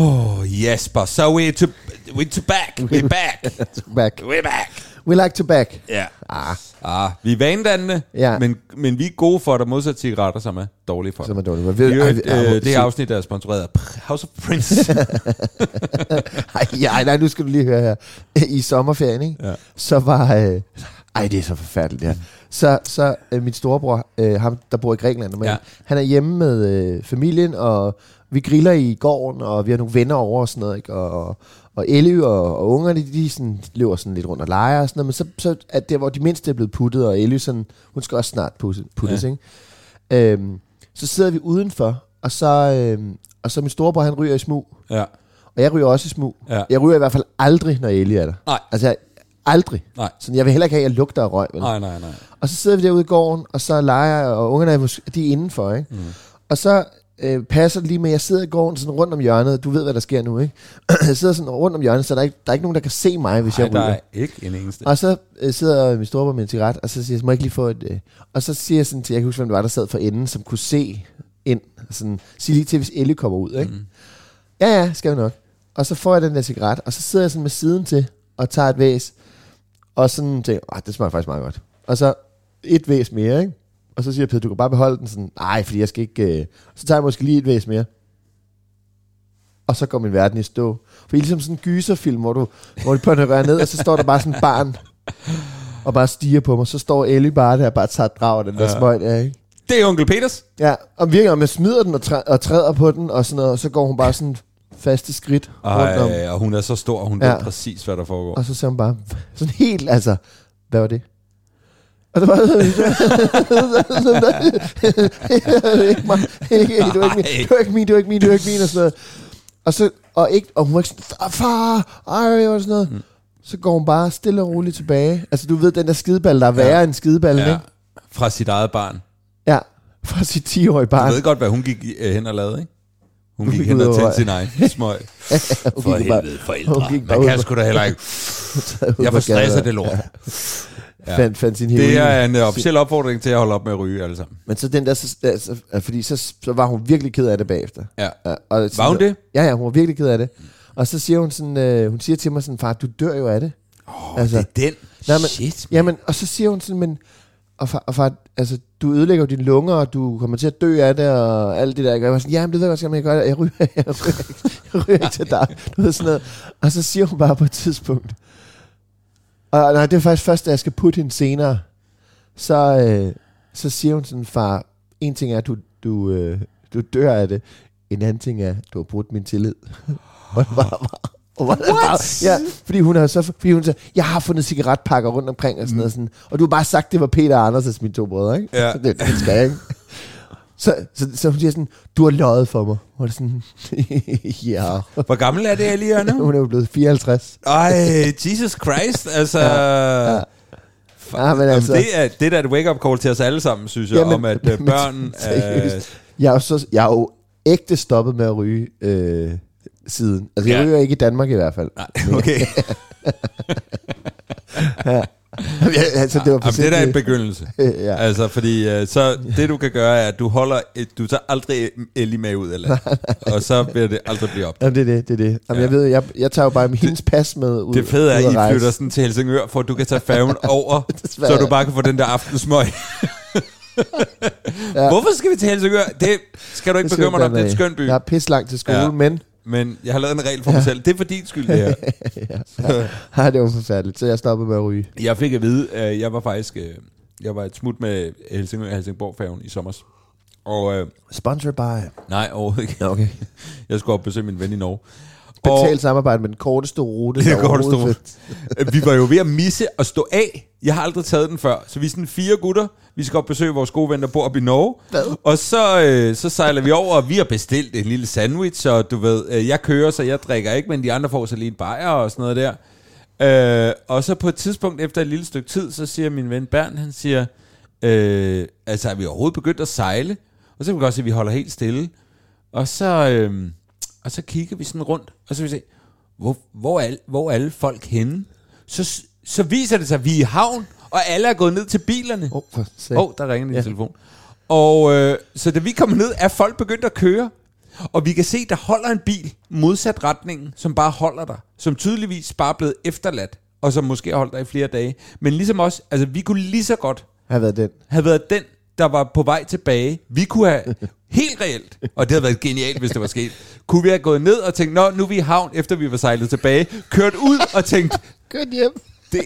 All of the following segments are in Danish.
Oh, Jesper, so we're, to, we're to back. We're back. Back. We're back. We like to back. Ja. Ah, Ah, vi er vanedannende, Ja. men, men vi er gode for dig modsat cigaretter, som er dårlige for dig. som er dårligt. Vi, Ved, øh, ej, øh, det her afsnit er sponsoreret af House of Prince. ej, ja, nej, nu skal du lige høre her. I sommerferien, ikke? Ja. så var... Øh, ej, det er så forfærdeligt, her. Så, så øh, min storebror, øh, ham, der bor i Grækenland, men Ja. ja. han er hjemme med øh, familien, og vi griller i gården, og vi har nogle venner over og sådan noget, ikke? Og, og Elly og, og ungerne, de, de sådan, løber sådan lidt rundt og leger og sådan noget, men så, så er det, hvor de mindste er blevet puttet, og Elly sådan, hun skal også snart putte, puttes, Ja. ja. ikke? Øhm, så sidder vi udenfor, og så, øhm, og så min storebror, han ryger i smug, ja. og jeg ryger også i smug. Ja. Jeg ryger i hvert fald aldrig, når Ellie er der. Nej. Altså, aldrig. Nej. Så jeg vil heller ikke have, at jeg lugter af røg. Vel? Nej, nej, nej. Og så sidder vi derude i gården, og så leger jeg, og ungerne er, de er indenfor, ikke? Mm. Og så øh, passer det lige med, at jeg sidder i gården sådan rundt om hjørnet. Du ved, hvad der sker nu, ikke? jeg sidder sådan rundt om hjørnet, så der er ikke, der er ikke nogen, der kan se mig, hvis Nej, jeg der ryger. er ikke en eneste. Og så øh, sidder min storebror med en cigaret, og så siger jeg, må jeg ikke lige få et... Øh, og så siger jeg sådan til, jeg kan huske, hvem det var, der sad for enden, som kunne se ind. Sådan, sig lige til, hvis Ellie kommer ud, ikke? Mm. Ja, ja, skal vi nok. Og så får jeg den der cigaret, og så sidder jeg sådan med siden til, og tager et væs, og sådan tænker, ah, det smager faktisk meget godt. Og så et væs mere, ikke? Og så siger jeg, Peter, du kan bare beholde den sådan, nej, fordi jeg skal ikke... Øh. Så tager jeg måske lige et væs mere. Og så går min verden i stå. For det er ligesom sådan en gyserfilm, hvor, du, hvor de rører ned, og så står der bare sådan et barn, og bare stiger på mig. Så står Ellie bare der og bare tager et drag af den der Ja. ikke? Det er onkel Peters. Ja, og virker, om jeg smider den og, træ- og træder på den, og sådan noget, og så går hun bare sådan faste skridt rundt om. Ej, og hun er så stor, hun Ja. ved præcis, hvad der foregår. Og så ser hun bare sådan helt, altså, hvad var det? Og det var ikke det var ikke min, det var ikke min, det var ikke min, det var ikke min, og sådan noget. Og så, og, ikke, og hun var ikke sådan, "Far, far, ej, og sådan noget. Så går hun bare stille og roligt tilbage. Altså, du ved, den der skideball, der er værre end skideballen, Ja. ikke? Fra sit eget barn. Ja, fra sit 10-årige Du barn. ved godt, hvad hun gik øh, hen og lavede, ikke? Hun gik hen og tændte sin egen smøg. For helvede, forældre. Man kan sgu da heller ikke. Jeg får stress af gaden. det lort. Ja. Fandt, fandt sin. Det er en øh, officiel opfordring til at holde op med at ryge, alle sammen. Men så den der, så, altså, fordi så, så var hun virkelig ked af det bagefter. Ja. Ja, og Var hun det? Ja, ja, hun var virkelig ked af det. Og så siger hun sådan, øh, hun siger til mig sådan, far, du dør jo af det. Oh, altså, det er den. Nej, men, Shit. Jamen, og så siger hun sådan, men, og far, og far, altså, du ødelægger jo dine lunger, og du kommer til at dø af det, og alt det der. jeg var sådan, jamen, det ved jeg godt, men jeg gør det. Jeg ryger, jeg ryger, ikke, jeg ryger ikke til dig. Du ved sådan noget. Og så siger hun bare på et tidspunkt, og nej, det er faktisk først, da jeg skal putte hende senere, så, øh, så siger hun sådan, far, en ting er, at du, du, øh, du dør af det, en anden ting er, at du har brudt min tillid. og det var, og var bare, ja, fordi hun har så, fordi hun sagde, jeg har fundet cigaretpakker rundt omkring og sådan noget, sådan, og du har bare sagt, det var Peter og Anders, mine to brødre, ikke? Ja. Så det, det skal jeg, ikke? Så, så, så, hun siger sådan, du har løjet for mig. Og det er sådan, ja. Hvor gammel er det, Elia, nu? Hun er jo blevet 54. Ej, Jesus Christ, altså... Ja, ja. Ja, men altså, det, er, det er da et wake-up call til os alle sammen, synes jeg, Jamen, om at øh, men børn... seriøst. Øh, jeg, er jo så, jeg er jo ægte stoppet med at ryge, øh, siden. Altså, jeg Ja. ryger ikke i Danmark i hvert fald. Nej, okay. altså, det var Jamen, det er da en begyndelse. ja. Altså, fordi øh, så det du kan gøre, er, at du holder, et, du tager aldrig Ellie med ud landet. og så vil det aldrig blive op. Jamen, det er det, det er det. Jamen, Ja. jeg ved, jeg, jeg tager jo bare hendes pas med ud. Det fede er, at I flytter sådan til Helsingør, for at du kan tage færgen over, så du bare kan få den der aftensmøg. Ja. Hvorfor skal vi til Helsingør? Det skal du ikke bekymre dig om, det er en skøn by. Jeg har pis langt til skole, Ja. ja. men Men jeg har lavet en regel for mig selv. Det er for din skyld, det her. ja, det var forfærdeligt, så jeg stoppede med at ryge. Jeg fik at vide, at jeg var faktisk øh, jeg var et smut med Helsingør Helsingborg færgen i sommer. Og øh, Sponsored by... nej, overhovedet ikke. Ja, okay. Jeg skulle op og besøge min ven i Norge. Betalt samarbejde med den korteste rute. Det korteste rute. findes. vi var jo ved at misse at stå af. Jeg har aldrig taget den før. Så vi er sådan fire gutter. Vi skal op besøge vores gode ven, der bor oppe i Norge. Hvad? Og så, øh, så sejler vi over, og vi har bestilt en lille sandwich, og du ved, øh, jeg kører, så jeg drikker ikke, men de andre får så lige en bajer og sådan noget der. Øh, og så på et tidspunkt efter et lille stykke tid, så siger min ven Bernd, han siger, øh, altså er vi overhovedet begyndt at sejle? Og så kan vi godt se, at vi holder helt stille. Og så, øh, og så kigger vi sådan rundt, og så vil vi se, hvor, hvor, er, hvor er alle folk henne? Så, så viser det sig, at vi er i havn, og alle er gået ned til bilerne. Åh, oh, oh, der ringer din ja. Telefon. Og øh, så da vi kommer ned, er folk begyndt at køre. Og vi kan se, der holder en bil modsat retningen, som bare holder der. Som tydeligvis bare er blevet efterladt, og som måske har holdt der i flere dage. Men ligesom os, altså vi kunne lige så godt Har været den. have været den, der var på vej tilbage. Vi kunne have helt reelt, og det havde været genialt, hvis det var sket, kunne vi have gået ned og tænkt, nå, nu er vi i havn, efter vi var sejlet tilbage, kørt ud og tænkt, Godt hjem. det,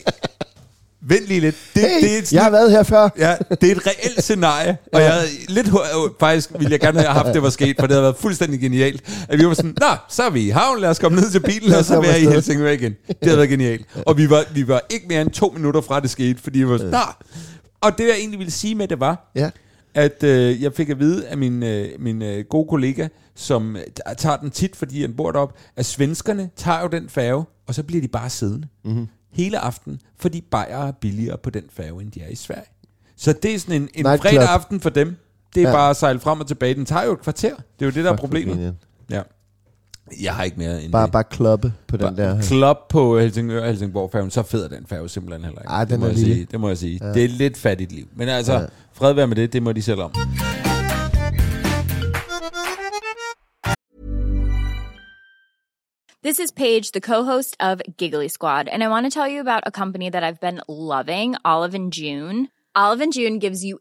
vent lige lidt, det, Hey, det er et jeg har været her før. Ja, det er et reelt scenarie, og jeg havde lidt, øh, faktisk ville jeg gerne have haft, det var sket, for det havde været fuldstændig genialt, at vi var sådan, nå, så er vi i havn, lad os komme ned til bilen, og så være i afsted." Helsingør igen. Det havde været genialt. Og vi var, vi var ikke mere end to minutter fra, det skete, fordi vi var sådan, nå. Og det jeg egentlig ville sige med det var, Ja. At øh, jeg fik at vide af min, øh, min øh, gode kollega, som øh, tager den tit, fordi han bor deroppe, at svenskerne tager jo den færge, og så bliver de bare siddende mm-hmm. hele aften, fordi bajer er billigere på den færge, end de er i Sverige. Så det er sådan en, en fredag aften for dem. Det er ja. Bare at sejle frem og tilbage. Den tager jo et kvarter. Det er jo det, der er Fuck, problemet. Ja. Jeg har ikke mere end Bare, det. bare kloppe på den der. Klop på Helsingør og Helsingborg færgen, så fed er den færge simpelthen heller ikke. Ej, det, den må er jeg lille. sige. det må jeg sige. Ja. Det er lidt fattigt liv. Men altså, ja. Ja. fred være med det, det må de selv om. This is Paige, the co-host of Giggly Squad, and I want to tell you about a company that I've been loving, Olive and June. Olive and June gives you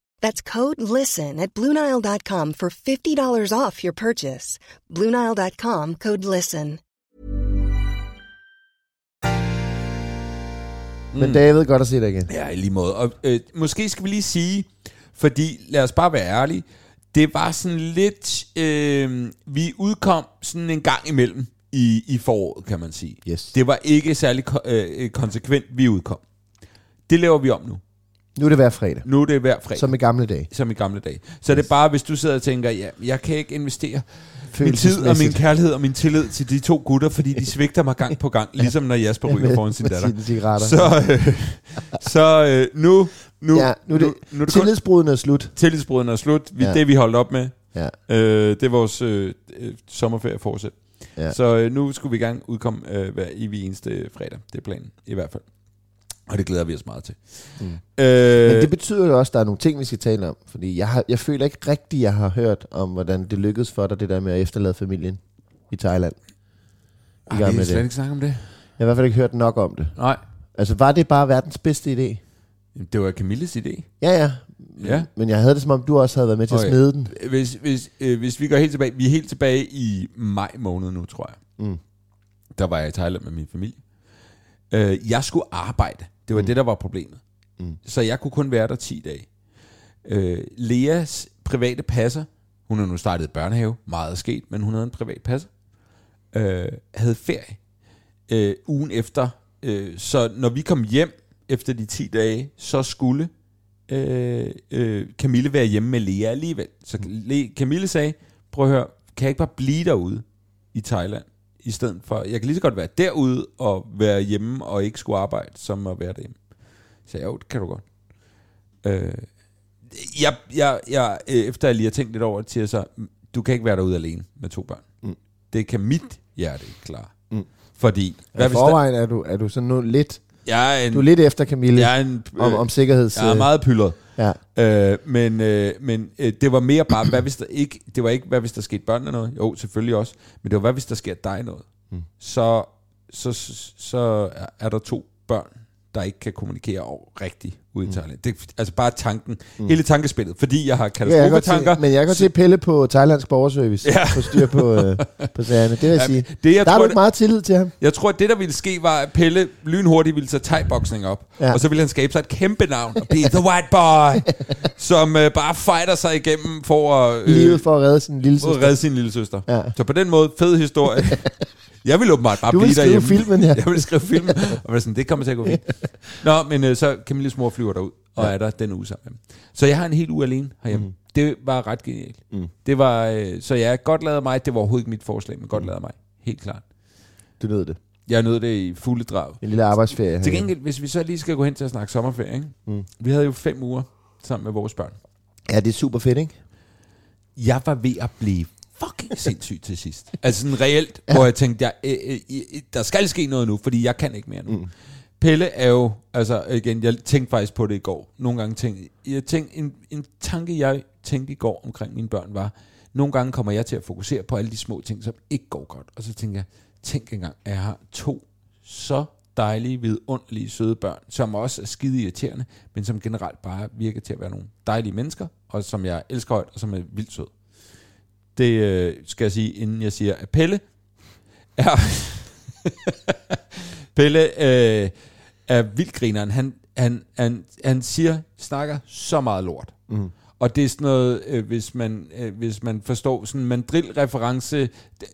That's code LISTEN at Bluenile.com for $50 off your purchase. Bluenile.com code LISTEN. Men David, godt at se dig igen. Ja, i lige måde. Og øh, måske skal vi lige sige, fordi lad os bare være ærlige, det var sådan lidt, øh, vi udkom sådan en gang imellem i, i foråret, kan man sige. Yes. Det var ikke særlig ko- øh, konsekvent, vi udkom. Det laver vi om nu. Nu er det hver fredag. Nu er det hver fredag. Som i gamle dage. som i gamle dage. Så yes. det er bare, hvis du sidder og tænker, ja, jeg kan ikke investere min tid og min kærlighed og min tillid til de to gutter, fordi de svigter mig gang på gang, ligesom når Jasper ryger foran sin datter. cigaretter. Så, øh, så øh, nu, nu, ja, nu er det, nu, nu er det tillidsbruden er slut. tillidsbruden er slut. Vi, Ja. Det vi holdt op med. Ja. Øh, det er vores øh, øh, sommerferie fortsæt. Ja. Så øh, nu skulle vi i gang udkomme øh, hver evig eneste fredag. Det er planen, i hvert fald. Og det glæder vi os meget til. Mm. Men Øh, det betyder jo også, at der er nogle ting, vi skal tale om. Fordi jeg, har, jeg føler ikke rigtigt, jeg har hørt om, hvordan det lykkedes for dig, det der med at efterlade familien i Thailand. ej, gang med har slet det. ikke snakket om det. Jeg har i hvert fald ikke hørt nok om det. Nej. Altså, var det bare verdens bedste idé? Det var Camilles idé. Ja, ja. Ja. Men jeg havde det, som om du også havde været med til Okay. at smide den. Hvis, hvis, øh, hvis vi går helt tilbage, vi er helt tilbage i maj måned nu, tror jeg. Mm. Der var jeg i Thailand med min familie. Øh, jeg skulle arbejde. Det var mm. det, der var problemet. Mm. Så jeg kunne kun være der 10 dage. Øh, Leas private passer, hun har nu startet børnehave, meget er sket, men hun havde en privat passer, øh, havde ferie øh, ugen efter. Øh, så når vi kom hjem efter de 10 dage, så skulle øh, øh, Camille være hjemme med Lea alligevel. Så Le, Camille sagde, prøv at høre, kan jeg ikke bare blive derude i Thailand, i stedet for, jeg kan lige så godt være derude og være hjemme og ikke skulle arbejde, som at være derhjemme. Så jeg, jo, det kan du godt. Øh, jeg, jeg, jeg, øh, efter jeg lige har tænkt lidt over det, siger så, du kan ikke være derude alene med to børn. Mm. Det kan mit hjerte ikke klare. Mm. Fordi, Hvad I forvejen er du, er du sådan nu lidt, jeg er en, du er lidt efter Camille jeg er en, om, om sikkerheds... jeg er meget pyldret. Ja. Øh, men øh, men øh, det var mere bare, hvad hvis der ikke, det var ikke, hvad hvis der skete børnene noget, jo selvfølgelig også, men det var, hvad hvis der sker dig noget, Mm. så, så, så, så er der to børn, der ikke kan kommunikere over rigtigt ude i Thailand. Det, er- altså bare tanken, mm. hele tankespillet, fordi jeg har Ja, katastrofetanker. se, men jeg kan godt se Pelle på Thailands borgerservice Ja. ja. på styr på, øh, på sagerne. Det vil jeg sige. det, jeg Der har tror, du ikke meget tillid til ham. Jeg tror, at det, der ville ske, var, at Pelle lynhurtigt ville tage thai-boxing op. Ja. Ja. Og så ville han skabe sig et kæmpe navn og blive The White Boy, som øh, bare fighter sig igennem for at, øh, Livet for at redde sin lille for at søster. redde sin lille søster. Ja. Så på den måde, fed historie. jeg ville åbenbart bare Du blive vil skrive derhjemme. filmen, ja. Jeg ville skrive filmen. Og sådan, det kommer til at gå fint. Nå, men øh, så Camilles mor flyver derud, og er der den uge sammen. Så jeg har en hel uge alene herhjemme. Mm. Det var ret genialt. Mm. Det var, øh, så jeg godt lavet mig. Det var overhovedet ikke mit forslag, men godt lavet af mig. Helt klart. Du nød det. Jeg nød det i fulde drag. En lille arbejdsferie. Til gengæld, hvis vi så lige skal gå hen til at snakke sommerferie, ikke? Mm. vi havde jo fem uger sammen med vores børn. Ja, det er super fedt, ikke? Jeg var ved at blive fucking sindssyg til sidst. Altså sådan reelt, ja. hvor jeg tænkte, jeg, øh, øh, der skal ske noget nu, fordi jeg kan ikke mere nu. Mm. Pelle er jo, altså igen, jeg tænkte faktisk på det i går. Nogle gange tænkte jeg, tænkte, en, en tanke, jeg tænkte i går omkring mine børn var, nogle gange kommer jeg til at fokusere på alle de små ting, som ikke går godt. Og så tænker jeg, tænk engang, at jeg har to så dejlige, vidunderlige, søde børn, som også er skide irriterende, men som generelt bare virker til at være nogle dejlige mennesker, og som jeg elsker højt, og som er vildt sød. Det øh, skal jeg sige, inden jeg siger, at Pelle er... Pelle øh, er vildgrineren. Han, han, han, han siger, snakker så meget lort. Mm. Og det er sådan noget, øh, hvis, man, øh, hvis man forstår sådan en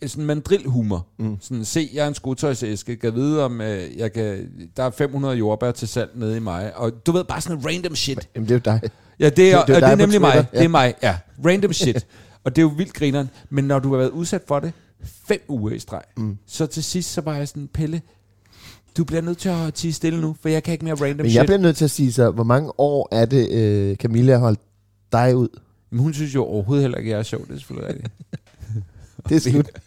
er sådan en mandrill-humor. Mm. Sådan, se, jeg er en skotøjsæske, kan vide om, øh, jeg kan, der er 500 jordbær til salg nede i mig. Og du ved, bare sådan noget random shit. Jamen, det er jo dig. Ja, det er, Det- det er det, er nemlig mig. Twitter, Det er mig, ja. Random shit. og det er jo vildt grineren. Men når du har været udsat for det fem uger i streg, mm. så til sidst, så var jeg sådan, Pelle, du bliver nødt til at tige stille nu, for jeg kan ikke mere random Men shit. jeg bliver nødt til at sige så, hvor mange år er det, øh, Camilla har holdt dig ud? Men hun synes jo overhovedet heller ikke, at jeg er sjov. Det er selvfølgelig rigtigt. Det er slut.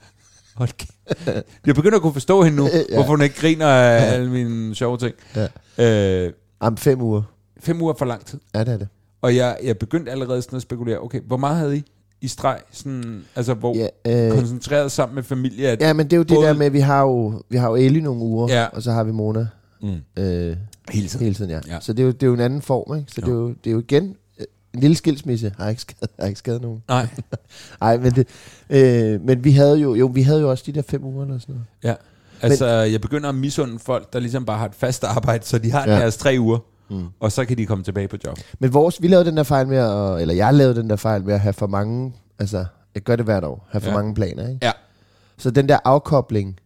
Hold kæft. Jeg begynder at kunne forstå hende nu, ja. Ja. hvorfor hun ikke griner af alle mine sjove ting. Ja. Øh, Om fem uger. fem uger er for lang tid. Ja, det er det. Og jeg, jeg begyndte allerede sådan at spekulere, okay, hvor meget havde I i streg? Sådan, altså, hvor ja, øh, koncentreret sammen med familie? At, ja, men det er jo det der med, at vi har jo, vi har jo Ellie nogle uger, Ja. og så har vi Mona Mm. øh, Hele tiden. hele tiden. Ja. Ja. Så det er, jo, det er jo en anden form, ikke? Så det er, jo, det er jo igen øh, en lille skilsmisse. Har ikke skadet, har ikke skadet nogen. Nej, Nej, men, det, øh, men vi havde jo, jo, vi havde jo også de der fem uger eller sådan noget. ja. Altså, men, jeg begynder at misunde folk, der ligesom bare har et fast arbejde, så de har. Ja. deres tre uger, Mm. og så kan de komme tilbage på job. Men vores, vi lavede den der fejl med, at, eller jeg lavede den der fejl med at have for mange, altså, jeg gør det hvert år, have for Ja. mange planer, ikke? Ja. Så den der afkobling,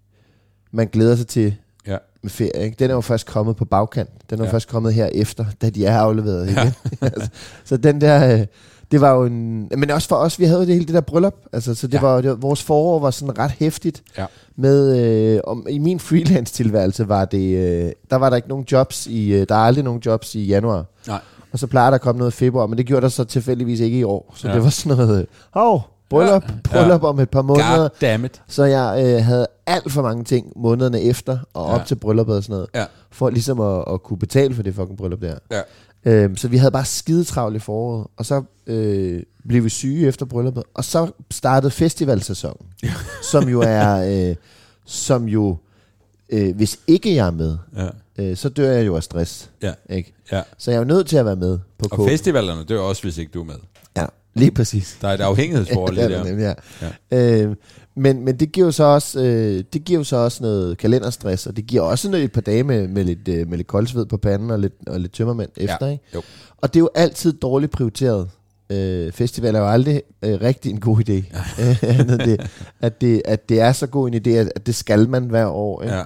man glæder sig til Ja. med ferie, ikke? den er jo først kommet på bagkant. Den er Ja. jo først kommet her efter, da de er afleveret igen. Ja. altså, så den der, øh, det var jo en... Men også for os, vi havde jo det hele det der bryllup. Altså, så det, Ja. ja. var, det var, vores forår var sådan ret hæftigt. Ja. Med, øh, om, I min freelance-tilværelse var det... Øh, der var der ikke nogen jobs i... Øh, der er aldrig nogen jobs i januar. Nej. Og så plejer der at komme noget i februar, men det gjorde der så tilfældigvis ikke i år. Så Ja. ja. det var sådan noget... øh, Hov, bryllup, Ja. bryllup om et par måneder. God damn it. Så jeg øh, havde alt for mange ting månederne efter og op Ja. til brylluppet og sådan noget. Ja. For ligesom at, at kunne betale for det fucking bryllup der. Ja. Øhm, så vi havde bare skide travlt i foråret. Og så øh, blev vi syge efter brylluppet. Og så startede festivalsæsonen. som jo er... Øh, som jo... Øh, hvis ikke jeg er med, Ja. øh, så dør jeg jo af stress. Ja. Ikke? ja. Så jeg er jo nødt til at være med på Og K. festivalerne, er også, hvis ikke du er med. Ja, lige præcis. Der er et afhængighedsforhold ja, det er der. nemlig, ja. Øh, men, men det giver jo så også øh, det giver jo så også noget kalenderstress, og det giver også noget, et par dage med, med lidt øh, med lidt koldsved på panden og lidt og lidt tømmermænd efter, ikke? Jo. Og det er jo altid dårligt prioriteret. Øh, festival er jo aldrig øh, rigtig en god idé. Andet det, at, det, at det er så god en idé, at, at det skal man hver år. Ikke? Ja.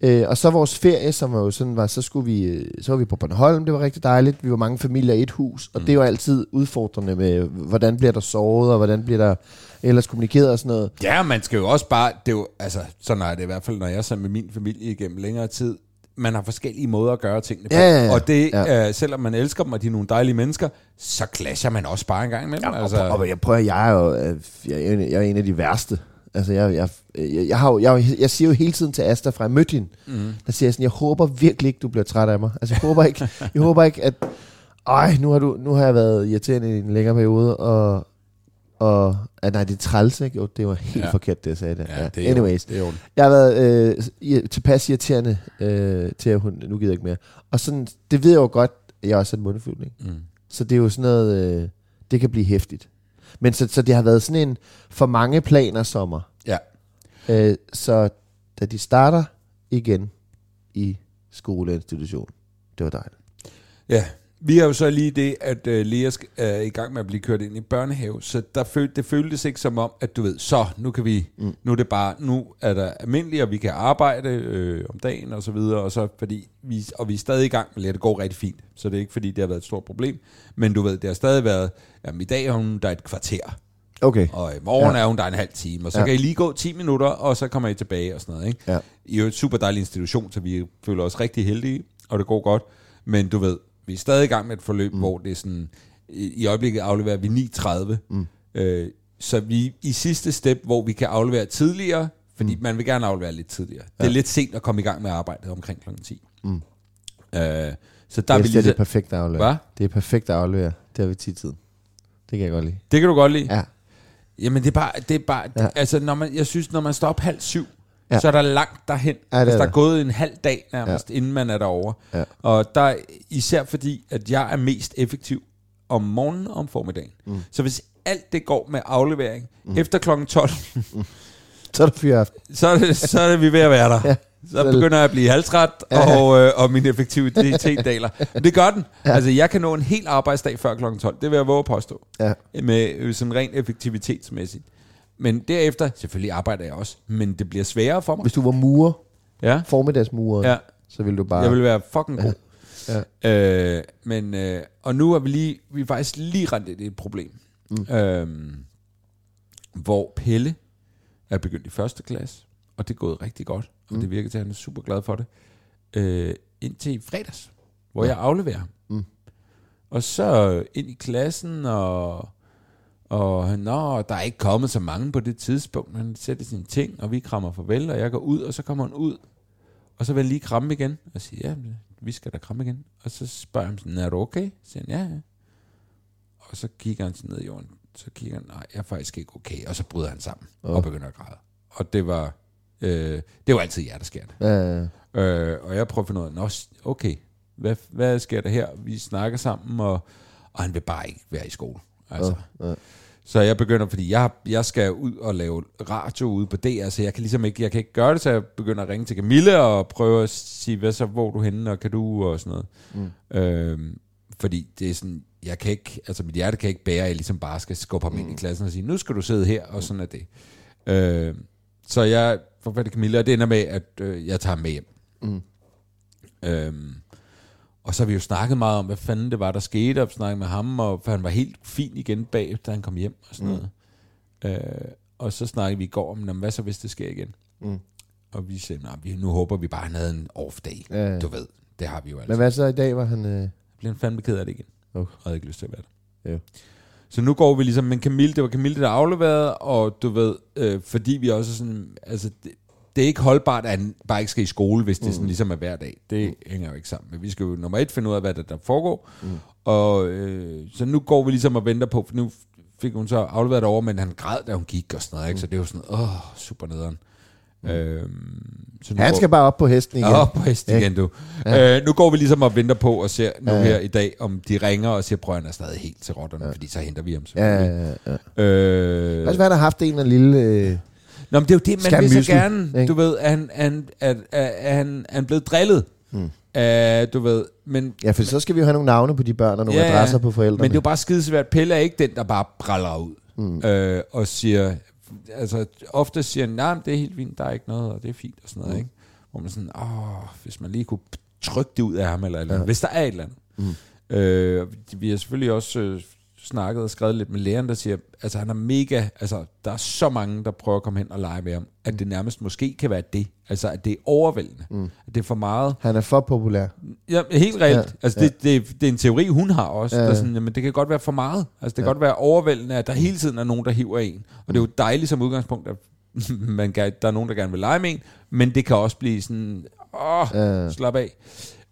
Øh, og så vores ferie, som var jo sådan var, så skulle vi, øh, så var vi på Bornholm, det var rigtig dejligt. Vi var mange familier i et hus, og mm. det er jo altid udfordrende med, hvordan bliver der sovet, og hvordan bliver der ellers kommunikeret og sådan noget. Ja, man skal jo også bare, det er jo, altså, sådan er det i hvert fald, når jeg er sammen med min familie igennem længere tid, man har forskellige måder at gøre tingene på. Ja, ja, ja. Og det, Ja. øh, selvom man elsker dem, og de er nogle dejlige mennesker, så clasher man også bare en gang imellem. Ja, altså, og, og jeg prøver, jeg er jo øh, jeg jeg er en af de værste. Altså, jeg, jeg, jeg, jeg, har jo, jeg, jeg siger jo hele tiden til Asta, fra jeg mødte hende, mm. der siger jeg sådan, jeg håber virkelig ikke, du bliver træt af mig. Altså, jeg håber ikke, jeg håber ikke at, ej, nu har, du, nu har jeg været irriterende i en længere periode, og, og ah, nej, det er træls, ikke? Jo, det var helt ja. Forkert, det jeg sagde der. ja, det er Anyways, det er jeg har været øh, tilpas irriterende øh, til, at hun, nu gider jeg ikke mere. Og sådan, det ved jeg jo godt, at jeg også er et mundfuld, ikke? Mm. Så det er jo sådan noget, øh, det kan blive hæftigt. Men så, så det har været sådan en for mange planer sommer. Ja. Øh, så da de starter igen i skoleinstitution, det var dejligt. Ja, vi har jo så lige det, at uh, Lea er i gang med at blive kørt ind i børnehave, så der føl, det føltes ikke som om, at du ved, så nu kan vi, mm. nu er det bare, nu er der almindeligt, og vi kan arbejde øh, om dagen og så videre, og så fordi vi, og vi er stadig i gang med det, det går rigtig fint, så det er ikke fordi, det har været et stort problem, men du ved, det har stadig været, jamen i dag er hun der er et kvarter, Okay. og i morgen ja. er hun der en halv time, og så ja. kan I lige gå 10 minutter, og så kommer I tilbage og sådan noget. Ikke? Ja. I er jo et super dejlig institution, så vi føler os rigtig heldige, og det går godt. Men du ved, vi er stadig i gang med et forløb, mm. hvor det er sådan, i, i øjeblikket afleverer vi 9.30, mm. øh, så vi i sidste step, hvor vi kan aflevere tidligere, fordi mm. man vil gerne aflevere lidt tidligere. Ja. Det er lidt sent at komme i gang med arbejdet omkring kl. 10. Mm. Øh, så der Det er det er perfekt at aflevere. Hvad? Det er perfekt at aflevere. Det har vi tit tiden. Det kan jeg godt lide. Det kan du godt lide? Ja. Jamen det er bare, det er bare ja. altså når man, jeg synes, når man står op halv syv, Ja. så er der langt derhen. Ja, det altså, der er gået en halv dag nærmest, ja. inden man er derovre. Ja. Og der er især fordi, at jeg er mest effektiv om morgenen og om formiddagen. Mm. Så hvis alt det går med aflevering mm. efter klokken 12, Så er fyraften. så er, det, så er det vi ved at være der. Ja. Så begynder jeg at blive halvtræt, og, øh, og min effektivitet daler. Men det gør den. Ja. Altså, jeg kan nå en hel arbejdsdag før klokken 12. Det vil jeg våge at påstå. Ja. Med øh, sådan rent effektivitetsmæssigt. Men derefter, selvfølgelig arbejder jeg også, men det bliver sværere for mig. Hvis du var murer, Ja, formiddagsmurer, ja. så ville du bare... Jeg vil være fucking god. Ja. Øh, men, øh, og nu er vi lige, vi er faktisk lige rendt ind i et problem. Mm. Øhm, hvor Pelle er begyndt i første klasse, og det er gået rigtig godt, og mm. det virker til, at han er super glad for det. Øh, indtil i fredags, hvor ja. jeg afleverer ham. Mm. Og så ind i klassen, og, og han, nå, der er ikke kommet så mange på det tidspunkt. Han sætter sine ting, og vi krammer farvel, og jeg går ud, og så kommer han ud, og så vil jeg lige kramme igen, og siger, ja, vi skal da kramme igen. Og så spørger ham sådan, er du okay? Så siger han, ja, ja. Og så kigger han sådan ned i jorden, så kigger han, nej, jeg er faktisk ikke okay. Og så bryder han sammen, oh. og begynder at græde. Og det var, øh, det var altid hjerteskærende. Ja, ja, ja. Øh, og jeg prøver at finde ud af, "Nå, okay, hvad, hvad sker der her? Vi snakker sammen, og, og han vil bare ikke være i skole. Altså. Ja, ja. Så jeg begynder, fordi jeg, jeg skal ud og lave radio ude på DR, så jeg kan ligesom ikke, jeg kan ikke gøre det, så jeg begynder at ringe til Camille og prøve at sige, hvad så, hvor er du henne, og kan du, og sådan noget. Mm. Øhm, fordi det er sådan, jeg kan ikke, altså mit hjerte kan ikke bære, at jeg ligesom bare skal skubbe ham mm. ind i klassen og sige, nu skal du sidde her, og sådan er det. Øhm, så jeg får fat i Camille, og det ender med, at øh, jeg tager ham med hjem. Mm. Øhm, og så har vi jo snakket meget om, hvad fanden det var, der skete, og snakket med ham, og for han var helt fin igen bag, da han kom hjem og sådan Mm. noget. Øh, og så snakkede vi i går om, "Nå, men hvad så hvis det sker igen? Mm. Og vi sagde, nej, nu håber vi bare, han havde en off-day. Ja, ja. Du ved, det har vi jo altså. Men hvad så i dag, var han... Øh... Jeg blev fandme ked af det igen. Okay. Og havde ikke lyst til at være der. Jo. Så nu går vi ligesom, men Camille, det var Camille, der afleverede, og du ved, øh, fordi vi også sådan, altså, det, det er ikke holdbart, at han bare ikke skal i skole, hvis det mm. sådan ligesom er hver dag. Det mm. hænger jo ikke sammen. Men vi skal jo nummer et finde ud af, hvad der, der foregår. Mm. Og øh, så nu går vi ligesom og venter på, for nu fik hun så afleveret over, men han græd, da hun gik og sådan noget. Ikke? Så det er jo sådan, åh, super nederen. Mm. Øhm, så nu Han går- skal bare op på hesten igen. Op på hesten igen, du. Ja. Øh, nu går vi ligesom og venter på og ser nu Ja, her i dag, om de ringer og siger, prøv han er stadig helt til rotterne, ja. fordi så henter vi ham Ja, selvfølgelig. ja, ja. Øh, Altså, hvad har haft en eller anden lille... Øh, Nå, men det er jo det, man vil så gerne, ikke? du ved, at han, han, at, at, at han, han er blevet drillet. Hmm. Uh, du ved, men, ja, for så skal vi jo have nogle navne på de børn og nogle ja, adresser på forældrene. men det er jo bare skidesvært. Pelle er ikke den, der bare praller ud mm. øh, og siger, altså ofte siger nej, men det er helt fint, der er ikke noget, og det er fint og sådan noget, mm. ikke? Hvor man sådan, åh, hvis man lige kunne trykke det ud af ham, eller, eller ja. hvis der er et eller andet. Mm. Øh, vi har selvfølgelig også øh, snakket og skrevet lidt med læreren, der siger, altså han er mega, altså der er så mange, der prøver at komme hen og lege med ham, at det nærmest måske kan være det. Altså at det er overvældende. Mm. At det er for meget. Han er for populær. Ja, helt reelt. Ja, Ja, altså, det, det, det er en teori, hun har også. Ja, Ja, ja. der er sådan, jamen, det kan godt være for meget. Altså, det kan ja. godt være overvældende, at der hele tiden er nogen, der hiver en. Og det er jo dejligt som udgangspunkt, at man kan, der er nogen, der gerne vil lege med en, men det kan også blive sådan, åh, Ja. ja. slap af.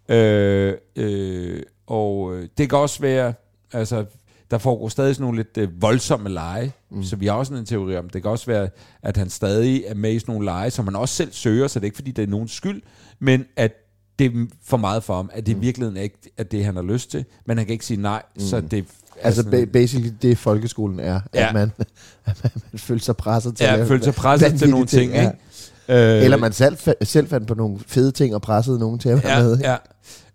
Øh, øh, og øh, det kan også være, altså, der foregår stadig sådan nogle lidt øh, voldsomme lege, mm. så vi har også sådan en teori om, det kan også være, at han stadig er med i sådan nogle lege, som han også selv søger, så det er ikke fordi, det er nogens skyld, men at det er for meget for ham, at det i virkeligheden er ikke er det, han har lyst til, men han kan ikke sige nej, mm. så det Altså, ba- basically, det folkeskolen er, Ja. at, man, at man, man føler sig presset til ja, at lave føle sig presset til nogle ting, ja. ikke? Øh, Eller man selv, selv fandt på nogle fede ting og pressede nogen til at være med. ja, ja.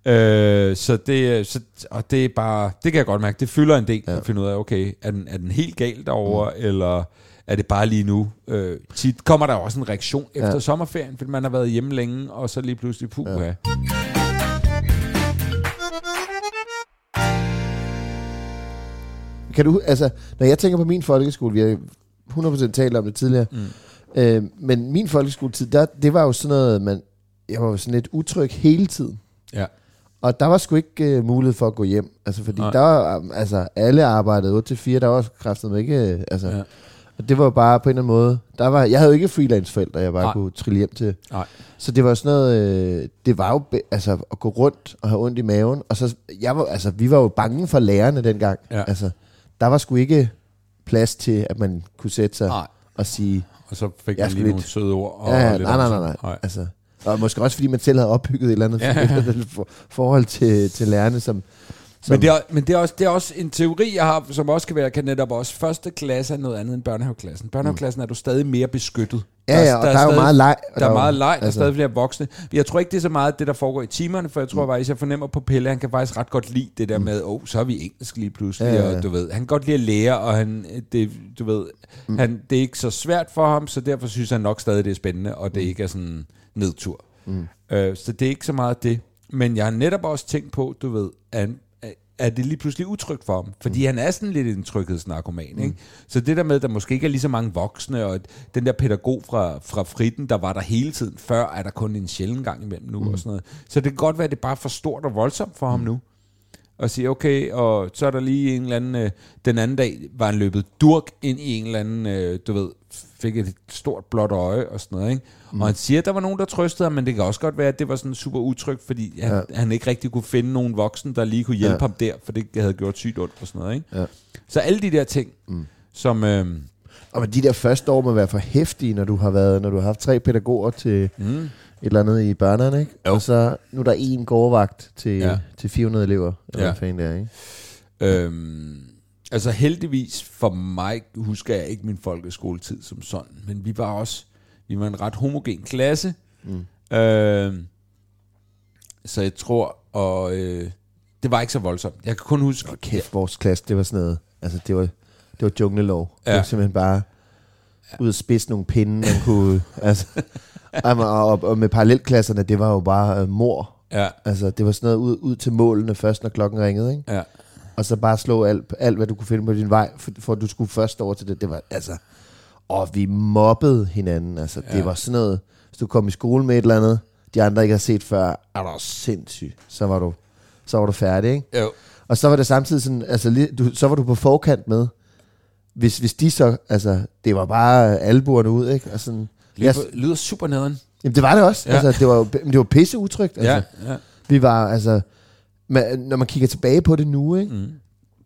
Øh, så det, så, og det er bare, det kan jeg godt mærke, det fylder en del ja. at finde ud af, okay, er den, er den helt galt derovre, mm. eller er det bare lige nu? Øh, tit kommer der også en reaktion efter Ja. sommerferien, fordi man har været hjemme længe, og så lige pludselig, puh, ja. Kan du, altså, når jeg tænker på min folkeskole, vi har 100% talt om det tidligere, mm. øh, men min folkeskoletid, der, det var jo sådan noget, man, jeg var jo sådan lidt utryg hele tiden. ja. Og der var sgu ikke øh, mulighed for at gå hjem. Altså, fordi Nej. der var, um, altså, alle arbejdede 8 til 4, der var kræftet ikke, øh, altså, Ja. og det var bare på en eller anden måde, der var, jeg havde jo ikke freelance forældre, jeg bare Nej. Kunne trille hjem til. Nej. Så det var sådan noget, øh, det var jo altså, at gå rundt og have ondt i maven, og så, jeg var, altså, vi var jo bange for lærerne dengang. Ja. Altså, der var sgu ikke plads til, at man kunne sætte sig Nej. og sige, Og så fik Jeg man lige lidt- nogle søde ord. Og ja, ja, lidt nej, nej, nej, nej, altså, og måske også fordi man selv havde opbygget et eller andet Ja. for, forhold til, til lærerne, som, som Men, det er, men det, er også, det er også en teori, jeg har, som også kan være, kan netop også, første klasse er noget andet end børnehaveklassen. Børnehaveklassen er du stadig mere beskyttet. Ja, ja, og der er jo meget leg. og Der er meget leg, der er altså, stadig flere voksne. Jeg tror ikke, det er så meget det, der foregår i timerne, for jeg tror faktisk, jeg fornemmer på Pelle, han kan faktisk ret godt lide det der med, åh, oh, så er vi engelsk lige pludselig, Ja, ja, ja, og du ved, han kan godt lide at lære, og han, det, du ved, mm. han, det er ikke så svært for ham, så derfor synes han nok stadig, det er spændende, og det ikke er sådan nedtur. Mm. Øh, så det er ikke så meget det. Men jeg har netop også tænkt på, du ved, at er det lige pludselig utrygt for ham. Fordi mm. han er sådan lidt en tryghedsnarkoman. Mm. Ikke? Så det der med, at der måske ikke er lige så mange voksne, og den der pædagog fra, fra Fritten, der var der hele tiden, før er der kun en sjælden gang imellem nu. Mm. Og sådan noget. Så det kan godt være, at det er bare for stort og voldsomt for ham nu. Og sige, okay, og så er der lige en eller anden, øh, den anden dag var han løbet durk ind i en eller anden, øh, du ved, fik et stort blåt øje og sådan noget, ikke? Mm. Og han siger, at der var nogen, der trøstede ham, men det kan også godt være, at det var sådan super utrygt, fordi han, ja. han ikke rigtig kunne finde nogen voksen, der lige kunne hjælpe ja. ham der, for det havde gjort sygt ondt og sådan noget, ikke? Ja. Så alle de der ting, mm. som... Øh, Og men de der første år må være for hæftige, når du har været, når du har haft tre pædagoger til mm, et eller andet i børnene, ikke? Jo. Og så nu er der en gårdvagt til, Ja. ja. til 400 elever, eller Ja. hvad fanden det er, ikke? Øhm, altså heldigvis for mig husker jeg ikke min folkeskoletid som sådan, men vi var også vi var en ret homogen klasse. Mm. Øhm, så jeg tror, og øh, det var ikke så voldsomt. Jeg kan kun huske... Og kæft, vores klasse, det var sådan noget, altså det var, det var junglelov. Ja. Det var simpelthen bare ud at spidse nogle pinde, man kunne, altså, og, og, og med parallelklasserne, det var jo bare øh, mor. Ja, Altså, det var sådan noget ud, ud til målene først, når klokken ringede, ikke? ja. Og så bare slå alt, alt, hvad du kunne finde på din vej, for, for du skulle først over til det. Det var, altså... Og vi mobbede hinanden, altså. Ja. Det var sådan noget... Hvis du kom i skole med et eller andet, de andre ikke har set før, er du sindssyg. Så var du, så var du færdig, ikke? Jo. Og så var det samtidig sådan, altså, du, så var du på forkant med, hvis, hvis de så, altså, det var bare albuerne ud, ikke? Og sådan, Lyder, jeg, lyder super nederen. jamen, det var det også. Ja. Altså, det var, det var pisse utrygt. Altså. Ja, ja. Vi var, altså, man, når man kigger tilbage på det nu, ikke? Mm.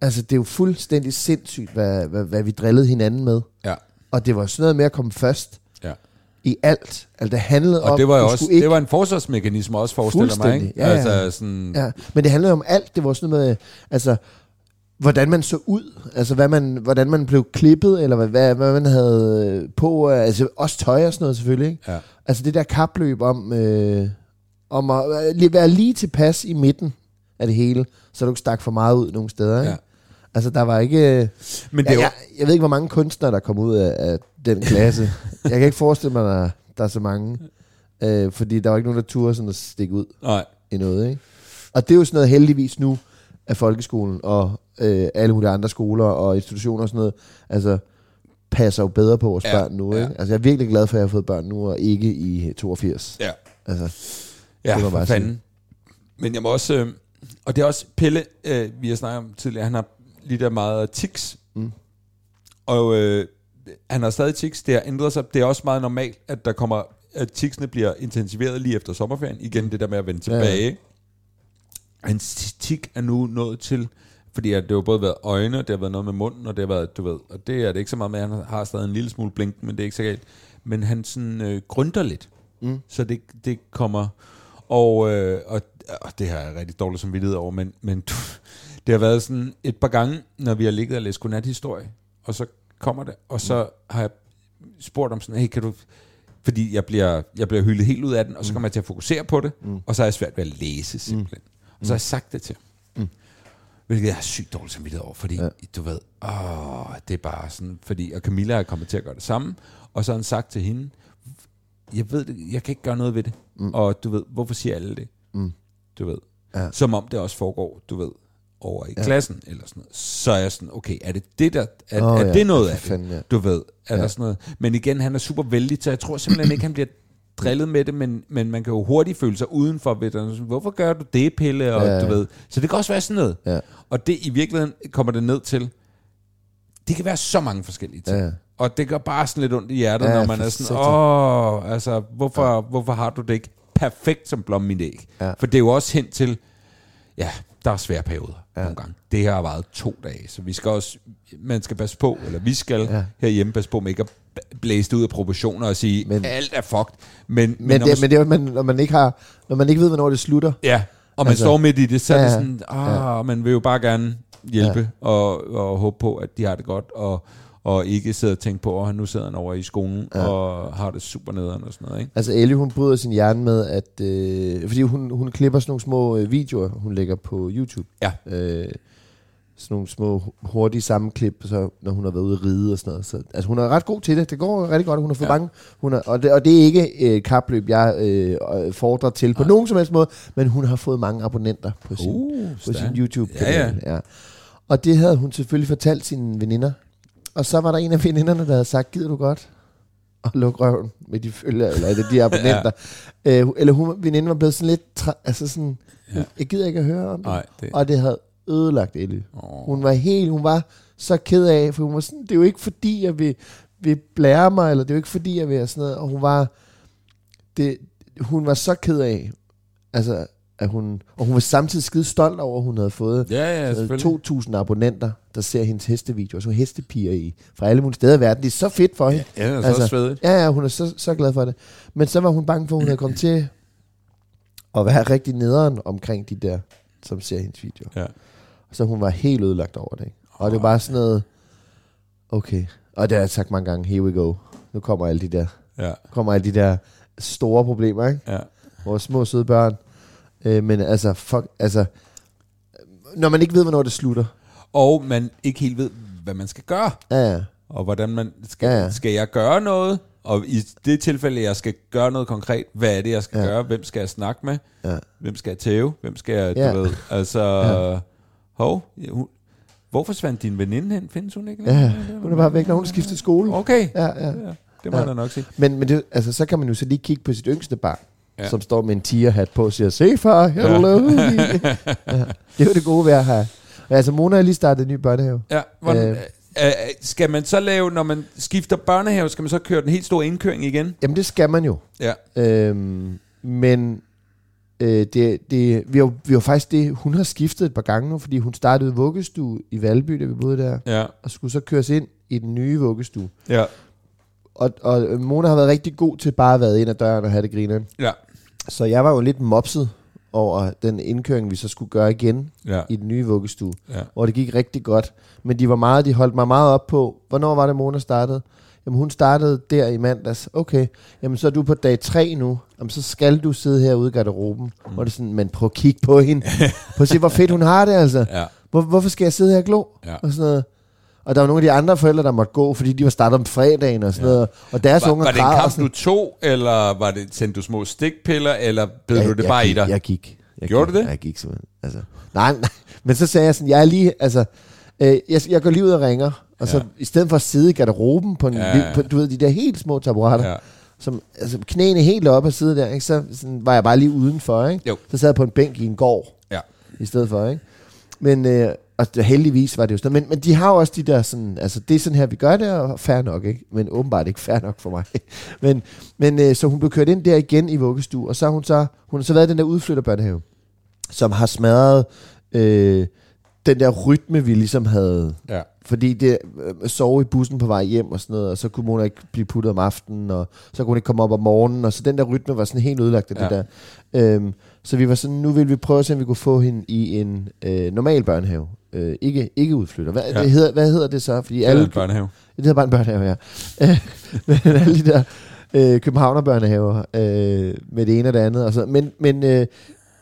Altså, det er jo fuldstændig sindssygt, hvad, hvad, hvad vi drillede hinanden med. Ja. Og det var sådan noget med at komme først Ja. i alt. Altså, det handlede om... Og det var jo også, skulle det var en forsvarsmekanisme også, forestiller mig, ikke? Fuldstændig, ja, ja. Altså sådan, Ja, men det handlede om alt. Det var sådan noget med, altså, hvordan man så ud, altså hvad man, hvordan man blev klippet, eller hvad, hvad, hvad man havde på, altså også tøj og sådan noget selvfølgelig, ikke? Ja. Altså Altså det der kapløb om, øh, om at lige- være lige tilpas i midten af det hele, så du ikke stak for meget ud nogle steder, ikke? Ja. Altså der var ikke, øh, Men det jeg, jo, jeg, jeg ved ikke, hvor mange kunstnere, der kom ud af, af den klasse. jeg kan ikke forestille mig, der, der er så mange, øh, fordi der var ikke nogen, der turde sådan at stikke ud nej, i noget. Ikke? Og det er jo sådan noget heldigvis nu af folkeskolen og øh, alle mulige andre skoler og institutioner og sådan noget, altså passer jo bedre på vores Ja, børn nu. ja. Ikke? Altså jeg er virkelig glad for, at jeg har fået børn nu, og ikke i 82. ja. Altså, Ja, Det jeg bare fanden. Men jeg må også... Øh, og det er også Pelle, øh, vi har snakket om tidligere, han har lidt af meget tics. Mm. Og øh, han har stadig tics, det har ændret sig. Det er også meget normalt, at der kommer at ticsene bliver intensiveret lige efter sommerferien. Igen det der med at vende Ja, ja. tilbage. Hans tik er nu nået til, fordi at det har både været øjne, det har været noget med munden, og det har været, du ved, og det er det ikke så meget med, han har stadig en lille smule blinken, men det er ikke så galt. Men han sådan øh, grønter lidt, Mm. så det, det kommer, og, øh, og det har jeg rigtig dårligt som vidtighed over, men, men det har været sådan et par gange, når vi har ligget og læst godnat-historie, og så kommer det, og så har jeg spurgt om sådan, hey, kan du... Fordi jeg bliver, jeg bliver hyldet helt ud af den, og så kommer jeg til at fokusere på det, mm. og så er jeg svært ved at læse simpelthen. Mm. Og så har jeg sagt det til. Mm. Hvilket jeg har sygt dårligt samvittighed over, fordi. Ja. du ved, åh, det er bare sådan, fordi, og Camilla er kommet til at gøre det samme, og så har han sagt til hende, jeg ved det, jeg kan ikke gøre noget ved det, mm. og du ved, hvorfor siger alle det? Du ved, Ja. som om det også foregår, du ved, over i ja. klassen, eller sådan noget. Så er jeg sådan, okay, er det det der, er, oh, er ja, det noget af det? ja. Du ved, er ja. Der sådan noget. Men igen, han er super vældig, så jeg tror simpelthen ikke, han bliver drillet med det, men, men man kan jo hurtigt føle sig udenfor ved det. Hvorfor gør du det, Pille? Og, Ja, ja. du ved. Så det kan også være sådan noget. Ja. Og det i virkeligheden kommer det ned til, det kan være så mange forskellige ting. Ja. Og det gør bare sådan lidt ondt i hjertet, Ja, når man er sådan, åh, altså, hvorfor, ja. hvorfor har du det ikke perfekt som blom min æg? Ja. For det er jo også hen til, ja, der er svære perioder ja. Ja. nogle gange. Det her har varet to dage, så vi skal også, man skal passe på, eller vi skal ja. Ja. herhjemme passe på med ikke at blæse det ud af proportioner og sige, men, alt er fucked. Men, men, Men, når det, man, men det er, man, når man ikke har, når man ikke ved, hvornår det slutter. ja, og man altså- står midt i det, så er det Ja, sådan, ah, man vil jo bare gerne hjælpe ja. og, og håbe på, at de har det godt, og, og ikke sidde og tænke på, at nu sidder han over i skolen ja. Ja. og har det super nederen og sådan noget. Ikke? Altså Ellie, hun bryder sin hjerne med, at... Øh, fordi hun, hun klipper sådan nogle små øh, videoer, hun lægger på YouTube. Ja. Øh, sådan nogle små hurtige sammenklip, så, når hun har været ude at ride og sådan noget. Så, altså hun er ret god til det. Det går rigtig godt. Hun har fået Ja. ja. mange... Hun er, og, det, og det er ikke et øh, kapløb, jeg øh, fordrer til på Nej. nogen som helst måde, men hun har fået mange abonnenter på sin, Uh, på sin. YouTube-kanal. Ja, ja. Og det havde hun selvfølgelig fortalt sine veninder. Og så var der en af veninderne, der havde sagt, gider du godt at lukke røven med de følger, eller er det de abonnenter. ja. øh, eller hun, veninden var blevet sådan lidt, træ, altså sådan, Ja. ja. jeg gider ikke at høre om det. Nej, det, Og det havde ødelagt Ellie. oh. Hun var helt, hun var så ked af, for hun var sådan, det er jo ikke fordi, jeg vil, vil blære mig, eller det er jo ikke fordi, jeg vil sådan noget. Og hun var, det, hun var så ked af, altså, at hun, og hun var samtidig skide stolt over, at hun havde fået Ja, ja, øh, selvfølgelig. 2.000 abonnenter, der ser hendes hestevideoer. Så hestepiger i, fra alle mulige steder i verden. Det er så fedt for hende. Ja, det er så Altså, også svedigt. Ja, ja, hun er så, så glad for det. Men så var hun bange for, at hun havde kommet til at være rigtig nederen omkring de der, som ser hendes videoer. Ja. Så hun var helt ødelagt over det. Ikke? Og det var bare sådan noget, okay. Og det har jeg sagt mange gange, here we go. Nu kommer alle de der, Ja, kommer alle de der store problemer, ikke? ja. Vores små søde børn. Øh, men altså, fuck, altså, når man ikke ved, hvornår det slutter. Og man ikke helt ved, hvad man skal gøre. Ja, ja. Og hvordan man skal, Ja, ja, skal jeg gøre noget? Og i det tilfælde, jeg skal gøre noget konkret, hvad er det, jeg skal Ja. gøre? Hvem skal jeg snakke med? Ja. Hvem skal jeg tæve? Hvem skal jeg, Ja. du ved, altså, Ja. hov, hun, hvor forsvandt din veninde hen? Findes hun ikke? Ja, hun er bare væk, når hun har skiftet skole. Okay, Ja, ja. ja, det må Ja. jeg da nok sige. Men, men det, altså, så kan man jo så lige kigge på sit yngste barn, ja. Som står med en tigerhat på og siger, se far, hello. Ja. ja. Det er jo det gode ved at have, altså, Mona har lige startet en ny børnehave. Ja, hvordan, Øh. øh, øh, skal man så lave, når man skifter børnehave, skal man så køre den helt store indkøring igen? Jamen, det skal man jo. Ja. Øhm, men øh, det, det, vi, har, vi har faktisk det, hun har skiftet et par gange nu, fordi hun startede vuggestue i Valby, da vi boede der, Ja. og skulle så køres ind i den nye vuggestue. Ja. Og, og Mona har været rigtig god til bare at være ind ad døren og have det grineren. Ja. Så jeg var jo lidt mopset over den indkøring, vi så skulle gøre igen Ja. i den nye vuggestue, Ja. hvor det gik rigtig godt. Men de var meget, de holdt mig meget op på, hvornår var det, Mona startede? Jamen hun startede der i mandags. Okay, jamen så er du på dag 3 nu. Jamen så skal du sidde herude i garderoben. Mm. Hvor det er sådan, men prøv at kigge på hende. prøv at se, hvor fedt hun har det altså. Ja. Hvor, hvorfor skal jeg sidde her og glo? Ja. Og sådan noget. Og der var nogle af de andre forældre, der måtte gå, fordi de var startet om fredagen og sådan ja. noget. Og deres Var, unger var det en kamp, sådan- du tog, eller var det, sendte du små stikpiller, eller bed Ja, du det jeg bare gik, i dig? Jeg gik. Jeg Gjorde gik, du det? Jeg gik simpelthen. Altså, nej, nej. Men så sagde jeg sådan, jeg er lige, altså, øh, jeg, jeg går lige ud og ringer, og så Ja. i stedet for at sidde i garderoben på, en, Ja, på du ved, de der helt små taburetter, ja. som, altså knæene helt op og sidde der, ikke? så sådan, var jeg bare lige udenfor, ikke? Jo. Så sad jeg på en bænk i en gård, Ja. i stedet for, ikke? Men, øh, og heldigvis var det jo sådan, men, men de har jo også de der sådan, altså det er sådan her, vi gør det, og fair nok, ikke? Men åbenbart ikke fair nok for mig. men, men øh, så hun blev kørt ind der igen i vuggestue, og så har hun så, hun har så været den der udflytterbørnehave, som har smadret øh, den der rytme, vi ligesom havde. Ja. Fordi det øh, sove i bussen på vej hjem og sådan noget, og så kunne Mona ikke blive puttet om aftenen, og så kunne hun ikke komme op om morgenen, og så den der rytme var sådan helt ødelagt af Ja. det der. Øhm, så vi var sådan, nu vil vi prøve at se, om vi kunne få hende i en øh, normal børnehave. Øh, ikke, ikke udflytter. Hvad, Ja. det hedder, hvad hedder det så? Fordi Eller alle, en børnehave. det hedder bare en børnehave, ja. Øh, men alle de der øh, Københavner-børnehaver øh, med det ene og det andet. Og så. Men, men øh,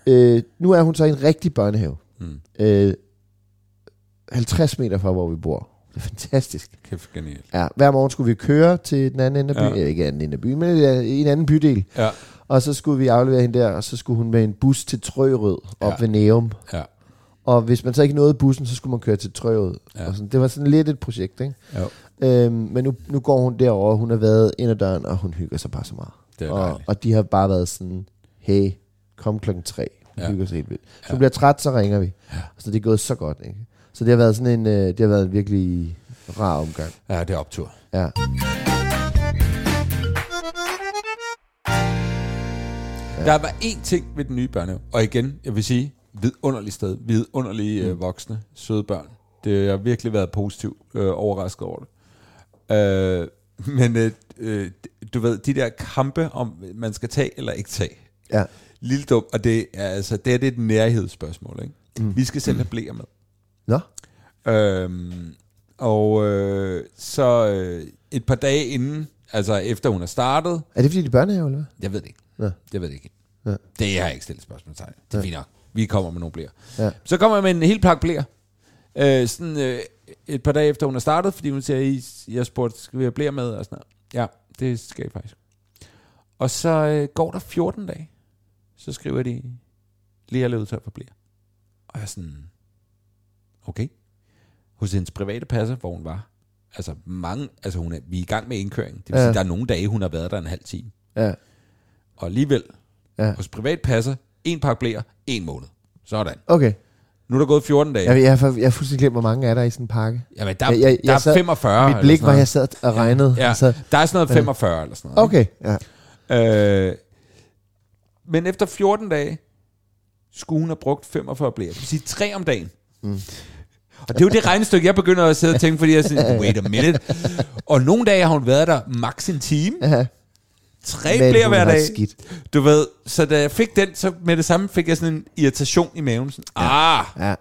øh, nu er hun så i en rigtig børnehave. Mm. Øh, 50 meter fra, hvor vi bor. Det er fantastisk. Kæft genialt. Ja, hver morgen skulle vi køre til den anden ende af byen. Ja. Ikke anden ende af byen, men en anden bydel. Ja. Og så skulle vi aflevere hende der, og så skulle hun med en bus til Trørød op Ja. ved Neum. Ja. Og hvis man så ikke nåede bussen, så skulle man køre til Trørød. Ja. Og sådan, det var sådan lidt et projekt, ikke? Jo. Øhm, men nu, nu går hun derover, hun har været ind ad døren, og hun hygger sig bare så meget. Det er og, dejligt. og de har bare været sådan, hey, kom klokken tre. Hun Ja. hygger sig helt vildt. Hvis Ja. bliver træt, så ringer vi. Ja. Så det er gået så godt, ikke? Så det har været sådan en, øh, det har været en virkelig rar omgang. Ja, det er optur. Ja. Der var én ting ved den nye børnehave, og igen, jeg vil sige, vidunderligt sted, vidunderlige øh, voksne, søde børn. Det har virkelig været positivt øh, overrasket over det. Øh, men øh, øh, du ved, de der kampe om, man skal tage eller ikke tage. Ja. Lille dum, og det er altså, det er det et nærhedsspørgsmål, ikke? Mm. Vi skal selv have blæer med. Nå? Øhm, og øh, så øh, et par dage inden, altså efter hun er startet, Er det fordi, de er børnehave, eller hvad? jeg ved det ikke. Nå. Jeg ved det ikke. Ja. Det har jeg ikke stillet spørgsmål til. Det er Ja. fint nok. Vi kommer med nogle blæer. Ja. Så kommer jeg med en hel pakke blæer. Øh, sådan øh, et par dage efter hun er startet, fordi hun siger, I, jeg spurgte, skal vi have blæer med? Og sådan noget. Ja, det skal I faktisk. Og så øh, går der 14 dage. Så skriver de, lige er løbet tør for blæer. Og jeg er sådan, okay. Hos hendes private passer, hvor hun var. Altså mange, altså hun er, vi er i gang med indkøring. Det vil Ja. sige, der er nogle dage, hun har været der en halv time. Ja. Og alligevel, Ja. hos privat passer, en pakke blæer, en måned. Sådan. Okay. Nu er der gået 14 dage. Jeg, jeg, jeg, jeg har fuldstændig glemt, hvor mange er der i sådan en pakke. Jamen, der, Jeg- jeg- der jeg er sad- 45. Mit blik var, jeg sad og regnede. Ja, Altså, der er sådan noget 45 eller sådan noget. okay, ja. Øh, men efter 14 dage, skulle hun have brugt 45 blæer. Det vil sige tre om dagen. Mm. Og det er jo det regnestykke, jeg begynder at sidde og tænke, fordi jeg siger, wait a minute. Og nogle dage har hun været der max en time. ja. Tre Men blæer hver dag. Skidt. Du ved, så da jeg fik den, så med det samme fik jeg sådan en irritation i maven. Sådan, ah! Ja.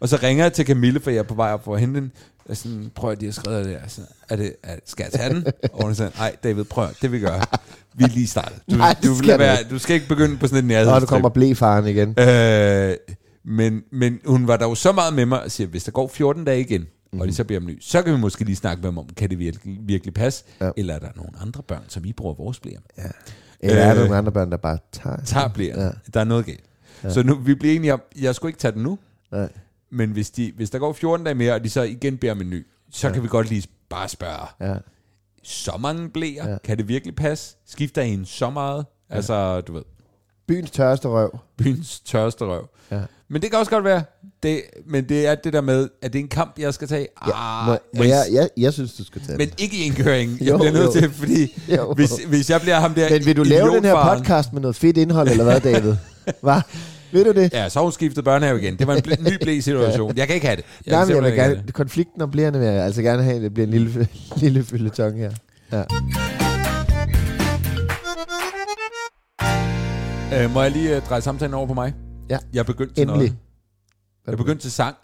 Og så ringer jeg til Camille, for jeg er på vej op for at hente den. Jeg sådan, prøv at de har skrevet det der. Så, er det, er, skal jeg tage den? Og hun sådan, nej David, prøv det vi gør. Vi er lige startet. Du, Nej, du, skal være, ikke. du skal ikke begynde på sådan et Og nærhedstrip. du kommer blæfaren igen. Øh, men, men hun var dog så meget med mig og siger, hvis der går 14 dage igen, mm-hmm. og de så beder om ny, så kan vi måske lige snakke med dem om, kan det virkelig, virkelig passe? Ja. Eller er der nogle andre børn, som I bruger vores blære med? Ja. Eller er der Øh, nogle andre børn, der bare tager? Tager blære. Ja. Der er noget galt. Ja. Så nu, vi bliver enige om, jeg skulle ikke tage den nu, Nej. men hvis, de, hvis der går 14 dage mere, og de så igen beder om en ny, så ja. kan vi godt lige bare spørge, Ja. så mange blæer, ja. Kan det virkelig passe? Skifter I en så meget? Ja. Altså, du ved, Byens tørste røv. byens tørste røv. Ja. Men det kan også godt være. Det, men det er det der med, at det er en kamp, jeg skal tage. Ah, Må, må jeg, jeg, jeg synes, du skal tage men den. ikke i indkøringen. Jeg Jo, bliver nødt til, fordi Jo. hvis, hvis jeg bliver ham der Men vil du lave den her podcast med noget fedt indhold, eller hvad, David? Hvad? Ved du det? Ja, så hun skiftet børnehave igen. Det var en bl- ny blæ-situation. Jeg kan ikke have det. Jeg Nej, men jeg vil gerne, konflikten om blærende vil jeg altså gerne have, at det bliver en lille, lille fylletong her. Ja. det. Øh, må jeg lige uh, dreje samtalen over på mig? Ja. Jeg er begyndt til Endelig. noget. Jeg er begyndt til sang.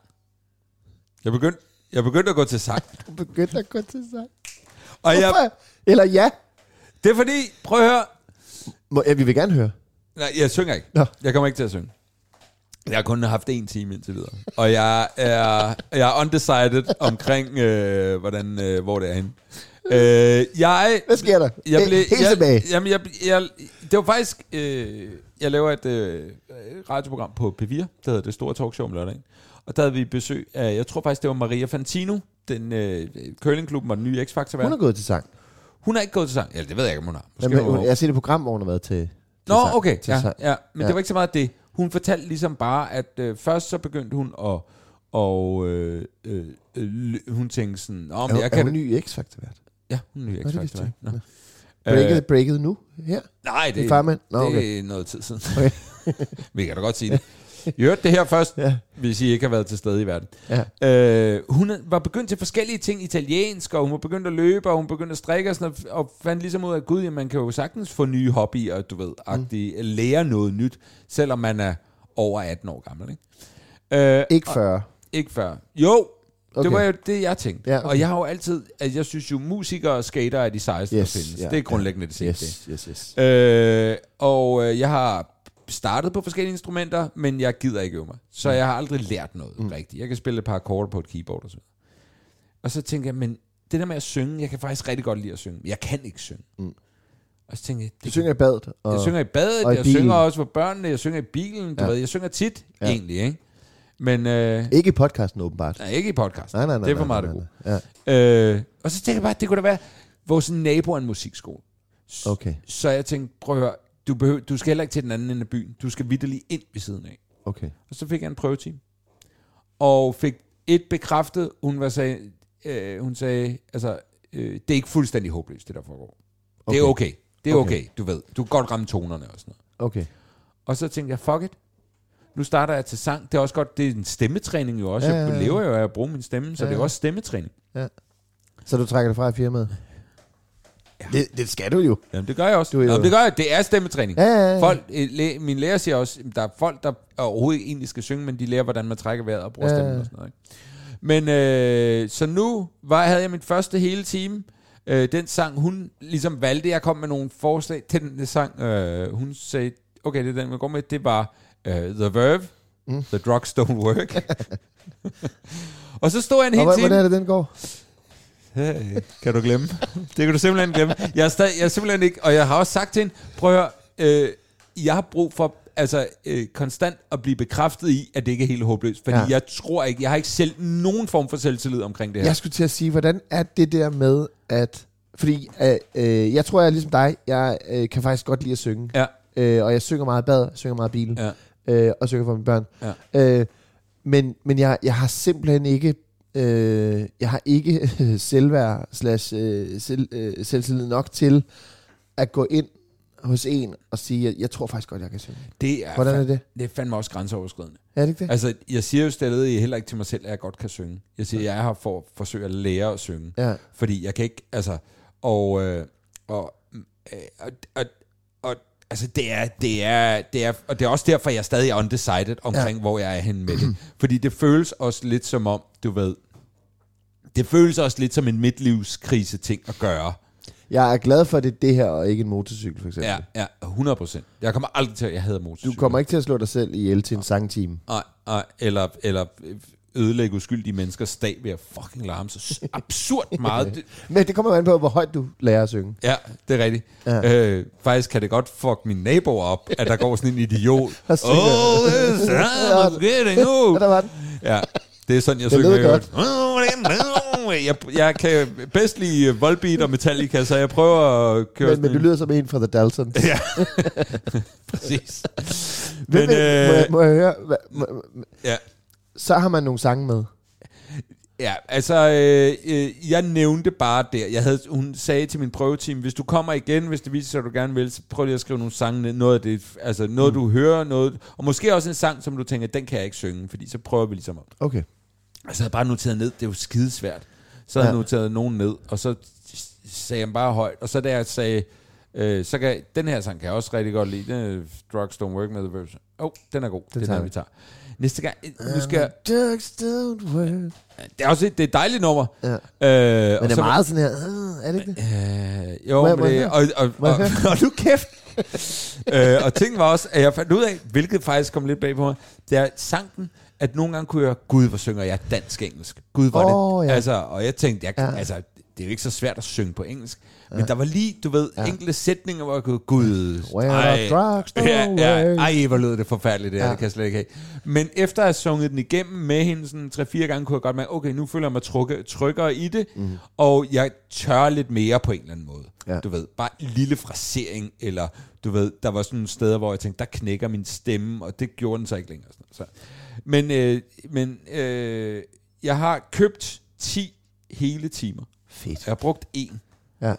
Jeg er begyndt, jeg er begyndt at gå til sang. Du begyndte at gå til sig. Og jeg? Eller ja. det er fordi, prøv at høre. Må, ja, vi vil gerne høre. Nej, jeg synger ikke. Nå. Jeg kommer ikke til at synge. Jeg har kun haft en time indtil videre. Og jeg er, jeg er undecided omkring, øh, hvordan, øh, hvor det er henne. Øh, jeg, Hvad sker der? jeg blev, Helt jeg, tilbage. Jamen, jeg, jeg, det var faktisk... Øh, jeg laver et øh, radioprogram på P4, der hedder Det Store Talkshow om lørdagen. Og der havde vi besøg af, jeg tror faktisk, det var Maria Fantino, den øh, curlingklubben og den nye x factor Hun er gået til sang. hun er ikke gået til sang. Eller det ved jeg ikke, om hun har. Måske Men, har hun- jeg har set et program, hvor hun har været til, til Nå, sang. okay. Til Ja, sang. ja. Men Ja. det var ikke så meget det. Hun fortalte ligesom bare, at øh, først så begyndte hun at... Og øh, øh, øh, hun tænkte sådan... Om, Er, jeg er kan hun ny X-Factor-vært? Ja, hun er ny Nå, Breaket, Øh, breaket nu? Her? nej, Det er farmand? Nå, det okay. er noget tid siden. Okay. Vi kan da godt sige det. I hørte det her først, Ja. hvis I ikke har været til stede i verden. Ja. Øh, hun var begyndt til forskellige ting italiensk, og hun var begyndt at løbe, og hun begyndte at strikke og sådan noget, og fandt ligesom ud af, at gud, man kan jo sagtens få nye hobbyer, du ved, agtige, mm. lære noget nyt, selvom man er over 18 år gammel. Ikke, øh, Ikke 40. ikke før. Jo, Okay. det var jo det, jeg tænkte. Ja, Ja, okay. Og jeg har jo altid, at jeg synes jo, musikere og skater er de sejeste, Yes, der findes. ja, det er grundlæggende det Yes, sigte. yes, yes. Øh, og øh, jeg har startet på forskellige instrumenter, men jeg gider ikke øve mig. Så jeg har aldrig lært noget mm. rigtigt. Jeg kan spille et par akkorder på et keyboard og så. Og så tænker jeg, men det der med at synge, jeg kan faktisk rigtig godt lide at synge. men Jeg kan ikke synge. Mm. Og så tænker jeg, Du det synger i badet. Og, jeg synger i badet, og i jeg bilen. synger også for børnene, jeg synger i bilen, du Ja. ved, jeg synger tit Ja. ja. egentlig, ikke? Men øh, Ikke i podcasten, åbenbart. nej, ikke i podcast. Nej, nej, nej. det er for nej, meget nej, det gode. nej. Ja. Øh, og så tænker jeg bare, det kunne da være, vores nabo er en musikskole. S- Okay, Så jeg tænkte, prøv at høre, du, behøver, du skal heller ikke til den anden ende af byen. Du skal vidderligt ind ved siden af. okay. Og så fik jeg en prøvetime. Og fik et bekræftet, hun, var sagde, øh, hun sagde, altså, øh, det er ikke fuldstændig håbløst, det der foregår. Okay. Det er okay. Det er Okay. okay. du ved. Du kan godt ramme tonerne og sådan noget. Okay. Og så tænkte jeg, fuck it. Nu starter jeg til sang. Det er også godt, det er en stemmetræning jo også. Ja, Ja, ja, ja, ja. Jeg lever jo af at bruge min stemme, så Ja, ja, det er ja. også stemmetræning. Så du trækker det fra i firmaet? Ja. Det, det skal du jo. Jamen, det gør jeg også. Du Jamen, det gør jeg. Det er stemmetræning. Ja, ja, ja. Folk, læ- min lærer siger også, at der er folk, der overhovedet ikke egentlig skal synge, men de lærer, hvordan man trækker vejret og bruger Ja, ja, ja, stemmen ja. og sådan noget. Ikke? Men øh, så nu var, havde jeg min første hele time. Øh, den sang, hun ligesom valgte, jeg kom med nogle forslag til den sang. Øh, hun sagde, okay, det er den, man går med. Det var øh, The Verve, Mm. The Drugs Don't Work. og så stod jeg en hel time. hvordan er det, den går? Hey, kan du glemme? Det kan du simpelthen glemme. Jeg er, stadig, jeg er simpelthen ikke, og jeg har også sagt til hende, prøv at høre, øh, jeg har brug for altså, øh, konstant at blive bekræftet i, at det ikke er helt håbløst. Fordi Ja. jeg tror ikke, jeg har ikke selv nogen form for selvtillid omkring det her. Jeg skulle til at sige, hvordan er det der med, at... Fordi øh, øh, jeg tror, jeg er ligesom dig. Jeg øh, kan faktisk godt lide at synge. Ja, Øh, og jeg synger meget bad, synger meget i bilen. ja, øh, og synger for mine børn. Ja. Øh, men men jeg, jeg har simpelthen ikke øh, jeg har ikke selvværd slash øh, selv, øh, selvtillid nok til at gå ind hos en og sige, jeg, jeg tror faktisk godt, jeg kan synge. det er, Hvordan er det? det er fandme også grænseoverskridende. Er det ikke det? Altså, jeg siger jo stadig heller ikke til mig selv, at jeg godt kan synge. Jeg siger, at jeg er her for at forsøge at lære at synge. Ja. Fordi jeg kan ikke, altså, og, øh, og, øh, og, og, og altså, det er, det er, det er, og det er også derfor, jeg er stadig undecided omkring, ja. hvor jeg er henne med det. Fordi det føles også lidt som om, du ved, det føles også lidt som en midtlivskrise ting at gøre. Jeg er glad for, at det er det her, og ikke en motorcykel, for eksempel. Ja, ja, 100 procent. Jeg kommer aldrig til at, jeg havde motorcykel. Du kommer ikke til at slå dig selv ihjel til en sangtime. Nej, nej, eller, eller ødelægge uskyldige menneskers dag ved at fucking larme så absurd meget. Det, Men det kommer jo an på, hvor højt du lærer at synge. Ja, det er rigtigt. Ja. Øh, faktisk kan det godt fuck mine naboer op, at der går sådan en idiot. Oh, this is getting Ja, old. der var den. Ja, det er sådan, jeg Det synger. godt. jeg, jeg kan bedst lide Volbeat og Metallica, så jeg prøver at køre Men, men du lyder som en fra The Daltons. Ja, præcis. Men, Men, må, øh, jeg, må jeg høre, hvad, må, ja. Så har man nogle sange med. Ja, altså, øh, øh, jeg nævnte bare der, jeg havde, hun sagde til min prøveteam, hvis du kommer igen, hvis det viser sig, at du gerne vil, så prøv lige at skrive nogle sange ned, noget af det, altså noget mm. du hører, noget, og måske også en sang, som du tænker, den kan jeg ikke synge, fordi så prøver vi ligesom at Okay. Og så havde jeg bare noteret ned, det er jo skidesvært. Så havde Ja. jeg noteret nogen ned, og så sagde jeg bare højt. Og så da jeg sagde, øh, så kan jeg, den her sang kan jeg også rigtig godt lide. Den er Drugs Don't Work med The Version. Åh, oh, den er god. Den, den tager er, vi tager. Næste gang, øh, nu skal jeg, det er også et, det er et dejligt nummer. Ja. Øh, Men og det er meget sådan her, øh, er det ikke det? Øh, jo, Må men det, og, og, og, og, nu kæft. øh, og ting var også, at jeg fandt ud af, hvilket faktisk kom lidt bag på mig, det er sangen, at nogle gange kunne jeg, gud, hvor synger jeg dansk-engelsk. Gud, hvor Åh, det. ja. Altså, og jeg tænkte, jeg, ja. altså, det er jo ikke så svært at synge på engelsk. Men der var lige, du ved, ja. enkelte sætninger, hvor jeg kunne, gud, Where drugs ja, ja, work. ej, hvor lød det forfærdeligt, det, ja. Ja. det kan jeg slet ikke have. Men efter at have sunget den igennem med hende sådan tre-fire gange, kunne jeg godt mærke, okay, nu føler jeg mig trukke, tryggere i det, mm. og jeg tør lidt mere på en eller anden måde. Ja. Du ved, bare en lille frasering, eller du ved, der var sådan nogle steder, hvor jeg tænkte, der knækker min stemme, og det gjorde den så ikke længere. Sådan, så. Men, øh, men øh, jeg har købt 10 hele timer. Fedt. Jeg har brugt en. Ja.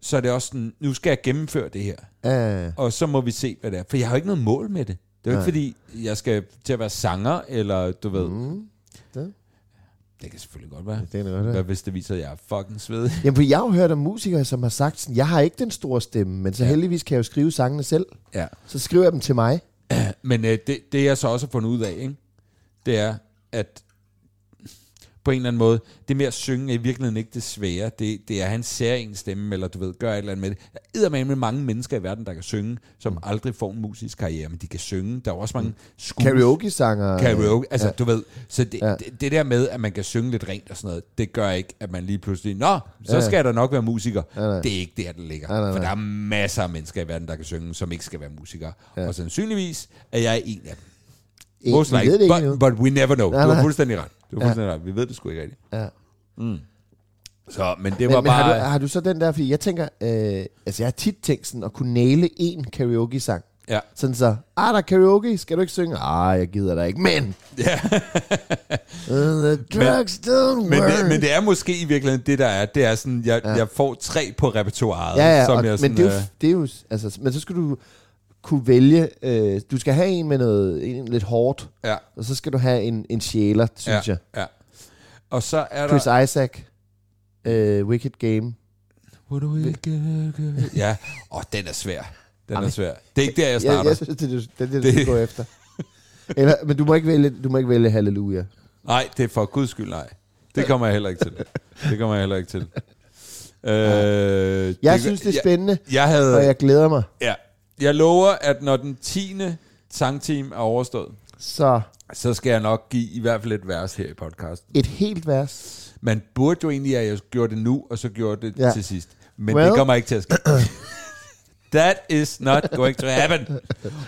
Så er det også sådan, nu skal jeg gennemføre det her. Ja. Og så må vi se, hvad det er. For jeg har jo ikke noget mål med det. Det er jo ikke, fordi jeg skal til at være sanger, eller du ved... Mm. Det. Det kan selvfølgelig godt være. Det er noget, Hvad hvis det viser, at jeg er fucking svedig? Jamen, for jeg har jo hørt om musikere, som har sagt sådan, jeg har ikke den store stemme, men så Ja. heldigvis kan jeg jo skrive sangene selv. Ja. Så skriver jeg dem til mig. Men øh, det, det, jeg så også har fundet ud af, ikke? det er, at på en eller anden måde, det med at synge er i virkeligheden ikke det svære. Det, det er hans særegen stemme, eller du ved, gør et eller andet med det. Der er med mange mennesker i verden, der kan synge, som Mm. aldrig får en musisk karriere, men de kan synge. Der er også mange skues- Karaoke-sanger. Karaoke, altså Ja. ja. du ved, så det, Ja. ja. det, det der med, at man kan synge lidt rent og sådan noget, det gør ikke, at man lige pludselig, nå, så Ja. skal da nok være musiker. Ja, nej. Det er ikke der, der ligger. Nej, nej, For der er masser af mennesker i verden, der kan synge, som ikke skal være musikere. Ja. Og sandsynligvis er jeg en af dem. Ikke, Most likely, det but, endnu. but we never know. Nej, du har fuldstændig ret. Du har Ja. fuldstændig ret. Vi ved det sgu ikke rigtigt. Ja. Så, men det Men, var men har, bare... du, har du så den der, fordi jeg tænker, øh, altså jeg har tit tænkt sådan at kunne næle en karaoke-sang. Ja. Sådan så, ah, der er karaoke, skal du ikke synge? Ah, jeg gider da ikke, men... Ja. The drugs don't Men work. det, men det er måske i virkeligheden det, der er. Det er sådan, jeg, Ja. jeg får tre på repertoireet. ja, ja, som og, jeg men sådan, det er, jo, det er jo, altså, men så skal du kunne vælge, øh, du skal have en med noget, en lidt hårdt, ja, og så skal du have en, en sjæler, synes ja, jeg. ja. Og så er Chris der... Isaac, øh, Wicked Game. What do we get? Ja, og den er svær. Den er Jamen. svær. Det er ikke der, jeg Jeg, starter. jeg synes, det er det, det, er det, Det- du skal gå efter. Eller, men du må ikke vælge, du må ikke vælge Halleluja. Nej, det er for guds skyld, nej. Det kommer jeg heller ikke til. Det kommer jeg heller ikke til. Øh, Jeg synes, det er spændende, Jeg, jeg havde... og jeg glæder mig. Ja. Jeg lover, at når den 10. sangteam er overstået, Så så skal jeg nok give i hvert fald et vers her i podcasten. et helt vers. Man burde jo egentlig, at jeg gjorde det nu, og så gjorde det Ja. til sidst. Men Well- det kommer ikke til at ske. That is not going to happen.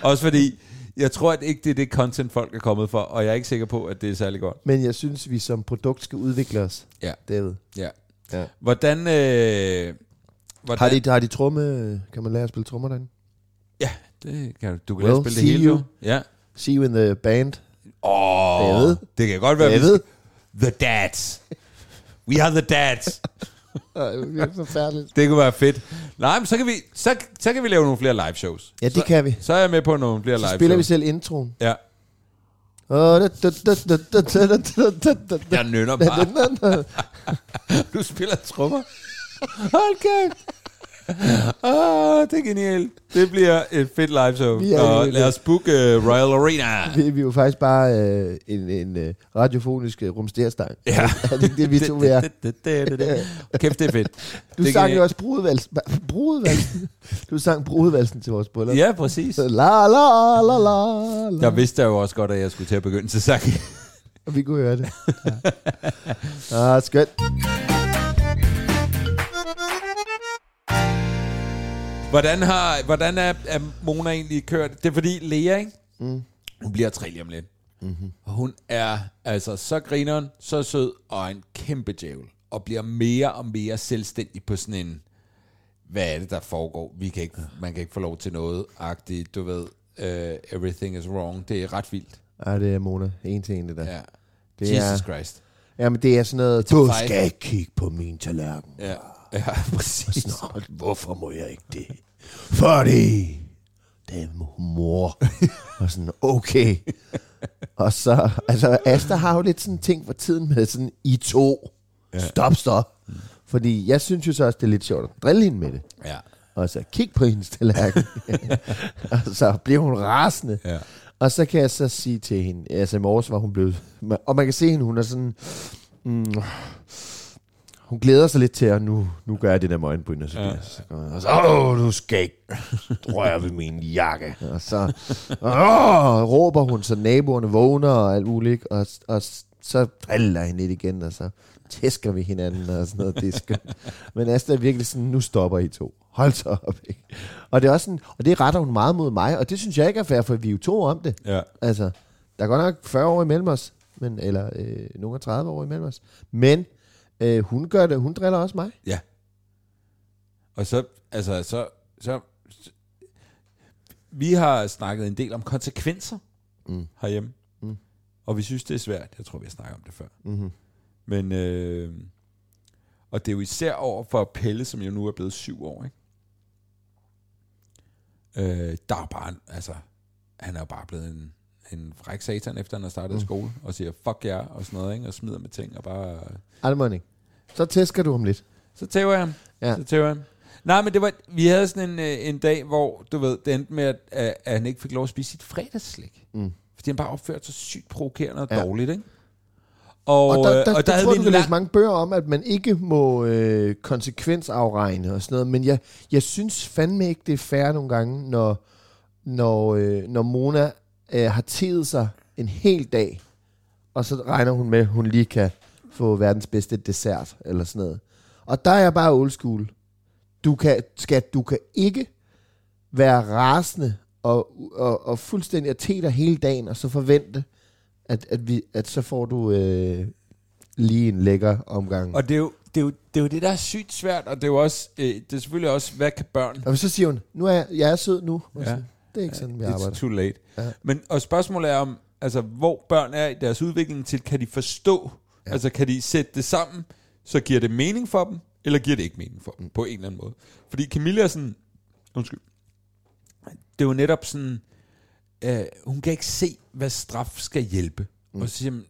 Også fordi, jeg tror at ikke, det er det content, folk er kommet for, og jeg er ikke sikker på, at det er særlig godt. Men jeg synes, vi som produkt skal udvikle os, Ja, David. ja. Ja. Hvordan... Øh, hvordan Har de, har de tromme? Kan man lære at spille trommer derinde? Ja, det kan du. Du kan well, spille det hele. You. Ja. See you in the band. Åh, oh, David. det kan godt være. David. The dads. We are the dads. det er forfærdeligt. Det kunne være fedt. Nej, men så kan vi, så, så kan vi lave nogle flere live shows. Ja, det så, kan vi. Så er jeg med på nogle flere live shows. Så spiller vi selv introen. Ja. Jeg nynner bare. du spiller trommer. Hold kæft. Åh, det er genialt. Det bliver et fedt live show. Vi er Og lad os booke uh, Royal Arena. Vi, vi er jo faktisk bare øh, en, en øh, radiofonisk øh, rumsterstang. Ja. Er det det, vi to er? Det, det, det, det. Kæft, det er fedt. Du Det sang jo også brudevalsen. Brudevalsen. Du sang brudevalsen til vores bryllup. Ja, præcis. La la la la la. Jeg vidste jo også godt, at jeg skulle til at begynde til sang. Og vi kunne høre det. Ja. Ah, skønt. Hvordan, har, hvordan er, er Mona egentlig kørt? Det er fordi Lea, ikke? Mm. Hun bliver tre lige om lidt. Mm-hmm. Hun er altså så grineren, så sød og en kæmpe djævel. Og bliver mere og mere selvstændig på sådan en, hvad er det, der foregår? Vi kan ikke, man kan ikke få lov til noget agtigt, du ved, uh, everything is wrong. Det er ret vildt. Ja, det er Mona. En til en, det der. Ja. Det Jesus er- Christ. Jamen, det er sådan noget, du skal ikke kigge på min tallerken. Ja, ja præcis. Snart, hvorfor må jeg ikke det? Fordi det er mor. og sådan, okay. og så, altså Asta har jo lidt sådan en ting for tiden med sådan, I to, stop, stop. Fordi jeg synes jo så også, det er lidt sjovt at drille hende med det. Ja. Og så kig på hendes tallerken. og så bliver hun rasende. Ja. Og så kan jeg så sige til hende, altså i morges var hun blevet, og man kan se hende, hun er sådan, mm, hun glæder sig lidt til, at nu, nu gør jeg det der med øjenbryn, og så, ja. så, og så åh, du skal ikke røre ved min jakke. Og så åh, råber hun, så naboerne vågner og alt muligt, og, og så driller hende lidt igen, og så tæsker vi hinanden og sådan noget. Det er skønt. Men Asta er virkelig sådan, nu stopper I to. Hold så op. Ikke? Og det er også sådan, og det retter hun meget mod mig, og det synes jeg ikke er fair, for vi er jo to om det. Ja. Altså, der er godt nok 40 år imellem os, men, eller øh, nogle af 30 år imellem os. Men øh, hun gør det, hun driller også mig. Ja. Og så, altså, så, så, vi har snakket en del om konsekvenser Mm. herhjemme. Mm. Og vi synes, det er svært. Jeg tror, vi har snakket om det før. Mm-hmm. Men, øh, og det er jo især over for Pelle, som jo nu er blevet syv år, ikke? Øh, der er bare, altså, han er jo bare blevet en, en fræk satan, efter han har startet mm. skole, og siger, fuck jer, og sådan noget, ikke? Og smider med ting, og bare... Almoning. Så tæsker du ham lidt. Så tæver jeg ham. Ja. Så tæver jeg ham. Nej, men det var, vi havde sådan en, øh, en dag, hvor, du ved, det endte med, at, at han ikke fik lov at spise sit fredagsslik. Mm. Fordi han bare opførte sig sygt provokerende og Ja. dårligt, ikke? Og, Og, der, der, øh, der, og der der havde tror vi du en kan lang... mange bøger om, at man ikke må øh, konsekvensafregne og sådan noget. Men jeg, jeg synes fandme ikke, det er fair nogle gange, når, når, øh, når Mona øh, har tedet sig en hel dag, og så regner hun med, at hun lige kan få verdens bedste dessert, eller sådan noget. Og der er jeg bare old school. Du kan, skal, du kan ikke være rasende og, og, og fuldstændig at te dig hele dagen, og så forvente, at, at, vi, at så får du øh, lige en lækker omgang. Og, det er, jo, det, er jo, det er jo det, der er sygt svært, og det er jo også, øh, det er selvfølgelig også, hvad kan børn... og så siger hun, nu er jeg, jeg er sød nu. Ja. sådan, det er ikke sådan, vi It's arbejder. too late. Ja. Men, og spørgsmålet er om, altså, hvor børn er i deres udvikling til, kan de forstå, Ja. altså kan de sætte det sammen, så giver det mening for dem, eller giver det ikke mening for dem, mm. på en eller anden måde. Fordi Camilla er sådan, undskyld, det er jo netop sådan, øh, hun kan ikke se, hvad straf skal hjælpe. Mm. Og så siger man,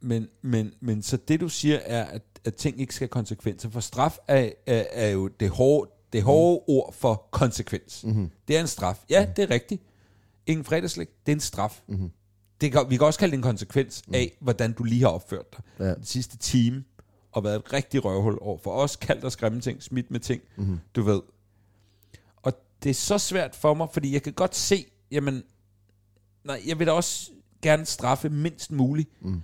men, men, men så det du siger er, at, at ting ikke skal have konsekvenser. For straf er, er, er jo det hårde, det hårde mm. ord for konsekvens. Mm-hmm. Det er en straf. Ja, det er rigtigt. Ingen fredagslæg, det er en straf. Mm-hmm. Det kan, vi kan også kalde det en konsekvens mm. af, hvordan du lige har opført dig Ja. den sidste time, og været et rigtig røvhul over for os, kaldt og skræmme ting, smidt med ting, mm-hmm. du ved. Og det er så svært for mig, fordi jeg kan godt se, jamen, nej, jeg vil da også gerne straffe mindst muligt, mm.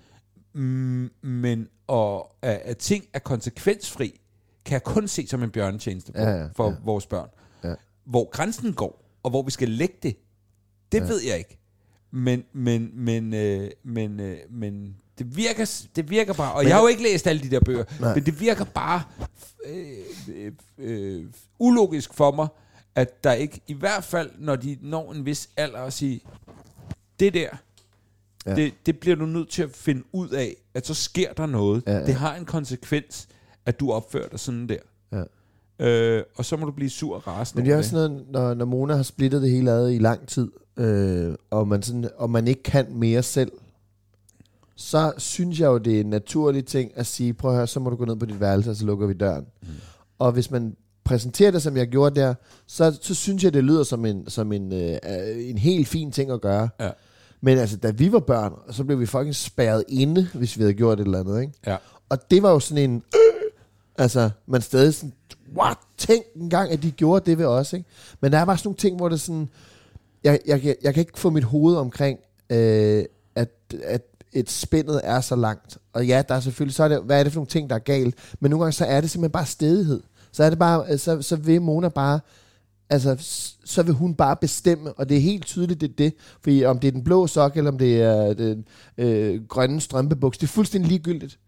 Mm, men og, at, at ting er konsekvensfri, kan jeg kun se som en bjørnetjeneste for, Ja, ja, for ja. vores børn. Ja. Hvor grænsen går, og hvor vi skal lægge det, det ja. ved jeg ikke. Men, men, men, øh, men, øh, men det virker, det virker bare, og Men- jeg har jo ikke læst alle de der bøger, Nej. men det virker bare øh, øh, øh, ulogisk for mig, at der ikke, i hvert fald når de når en vis alder, at sige, det der, Ja. det, det bliver du nødt til at finde ud af, at så sker der noget. Ja, ja. Det har en konsekvens, at du opfører dig sådan der. Ja. Øh, og så må du blive sur og rasende Men det er også sådan noget, når, når Mona har splittet det hele ad i lang tid, øh, og, man sådan, og man ikke kan mere selv, så synes jeg jo, det er en naturlig ting at sige, prøv at høre, så må du gå ned på dit værelse, og så lukker vi døren. Mm. Og hvis man præsenterer det, som jeg gjorde der, så, så synes jeg, det lyder som en, som en, øh, en helt fin ting at gøre. Ja. Men altså, da vi var børn, så blev vi fucking spærret inde, hvis vi havde gjort et eller andet, ikke? Ja. Og det var jo sådan en... Øh, altså, man stadig sådan... What? Tænk engang, at de gjorde det ved os, ikke? Men der er bare sådan nogle ting, hvor det sådan... Jeg, jeg, jeg, jeg kan ikke få mit hoved omkring, øh, at, at et spændet er så langt. Og ja, der er selvfølgelig... Så er det, hvad er det for nogle ting, der er galt? Men nogle gange, så er det simpelthen bare stedighed. Så er det bare... Øh, så, så vil Mona bare altså, så vil hun bare bestemme, og det er helt tydeligt, det er det. Fordi om det er den blå sok, eller om det er øh, den øh, grønne strømpebuks, det er fuldstændig ligegyldigt.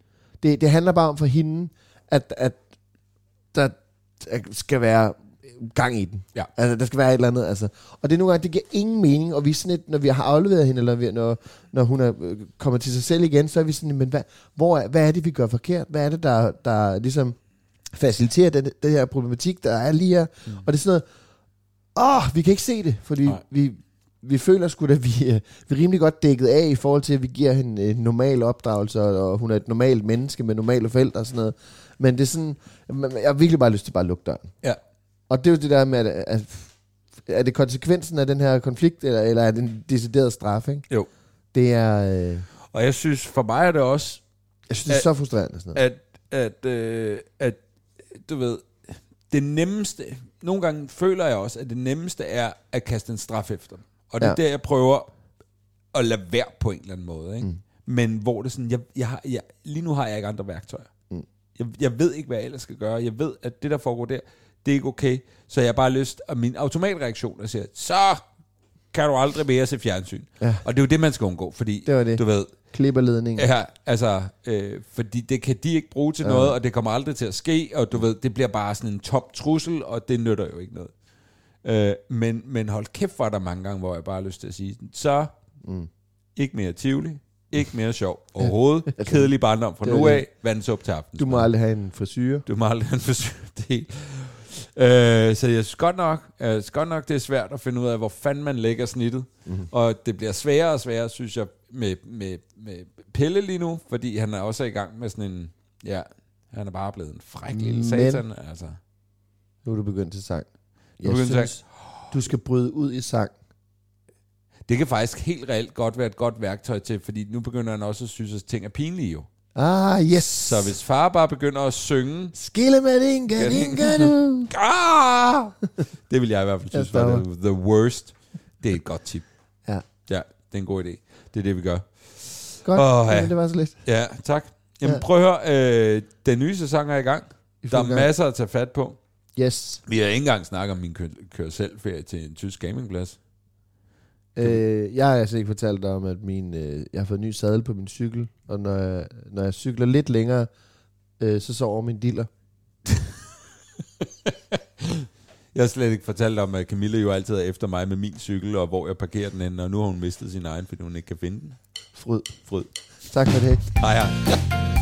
Det, det handler bare om for hende, at, at der skal være gang i den. Ja. Altså, der skal være et eller andet. Altså. Og det er nogle gange, det giver ingen mening, og vi er sådan et, når vi har afleveret hende, eller vi, når, når hun er, øh, kommer til sig selv igen, så er vi sådan, men hvad, hvor er, hvad er det, vi gør forkert? Hvad er det, der, der ligesom faciliterer den, den her problematik, der er lige her? Mm. Og det er sådan noget, åh, vi kan ikke se det, fordi Nej. vi, vi føler sgu da, vi, øh, vi er rimelig godt dækket af i forhold til, at vi giver hende en normal opdragelse, og, og hun er et normalt menneske med normale forældre og sådan noget. Men det er sådan, jeg har virkelig bare lyst til bare at lukke døren. Ja. Og det er jo det der med, at, at er det konsekvensen af den her konflikt, eller, eller er det en decideret straf, ikke? Jo. Det er, øh, Og jeg synes, for mig er det også, jeg synes, det er At- så frustrerende sådan noget. at, at, øh, at du ved, det nemmeste, nogle gange føler jeg også, at det nemmeste er at kaste en straf efter dem. Og det er Ja. der, jeg prøver at lade være på en eller anden måde. Ikke? Mm. Men hvor det er sådan, jeg, jeg har, jeg, lige nu har jeg ikke andre værktøjer. Mm. Jeg, jeg ved ikke, hvad jeg ellers skal gøre. Jeg ved, at det, der foregår der, det er ikke okay. Så jeg har bare lyst, og min automatreaktion er siger, så kan du aldrig mere se fjernsyn. Ja. Og det er jo det, man skal undgå, fordi Det var det. du ved, Klipperledning. Ja, altså, øh, fordi det kan de ikke bruge til Ja. noget, og det kommer aldrig til at ske, og du ved, det bliver bare sådan en tom trussel, og det nytter jo ikke noget. Øh, men, men hold kæft, for der mange gange, hvor jeg bare har lyst til at sige, så Mm. ikke mere Tivoli, ikke mere sjov overhovedet, kedelig barndom fra Det nu det. af, vandsup til aften. Du må aldrig have en frisyr. Du må aldrig have en forsøg del. Øh, så jeg synes godt nok, synes godt nok, det er svært at finde ud af, hvor fanden man lægger snittet. Mhm. Mm. Og det bliver sværere og sværere, synes jeg, med, med, med Pelle lige nu, fordi han er også i gang med sådan en, ja, han er bare blevet en fræk lille Men- satan. Altså. Nu er du begyndt til sang. Jeg til synes, du skal bryde ud i sang. Det kan faktisk helt reelt godt være et godt værktøj til, fordi nu begynder han også at synes, at ting er pinlige jo. Ah, yes. Så hvis far bare begynder at synge, Skille med dinga, dinga, du. ah! det vil jeg i hvert fald synes var the, the worst. Det er et godt tip. Ja. Ja, det er en god idé. Det er det, vi gør. Godt, Åh, ja. Jamen, det var så lidt. Ja, tak. Jamen Ja. prøv at høre, øh, den nye sæson er i gang. I Der er gang. masser at tage fat på. Yes. Vi har ikke engang snakket om min kør, kør selv ferie til en tysk gamingplads. Øh, jeg har altså ikke fortalt dig om, at min, øh, jeg har fået en ny sadel på min cykel, og når jeg, når jeg cykler lidt længere, øh, så sover min diller. Jeg har slet ikke fortalt om, at Camilla jo altid er efter mig med min cykel, og hvor jeg parkerer den henne, og nu har hun mistet sin egen, fordi hun ikke kan finde den. Fryd. Fryd. Tak for det. Hej ja.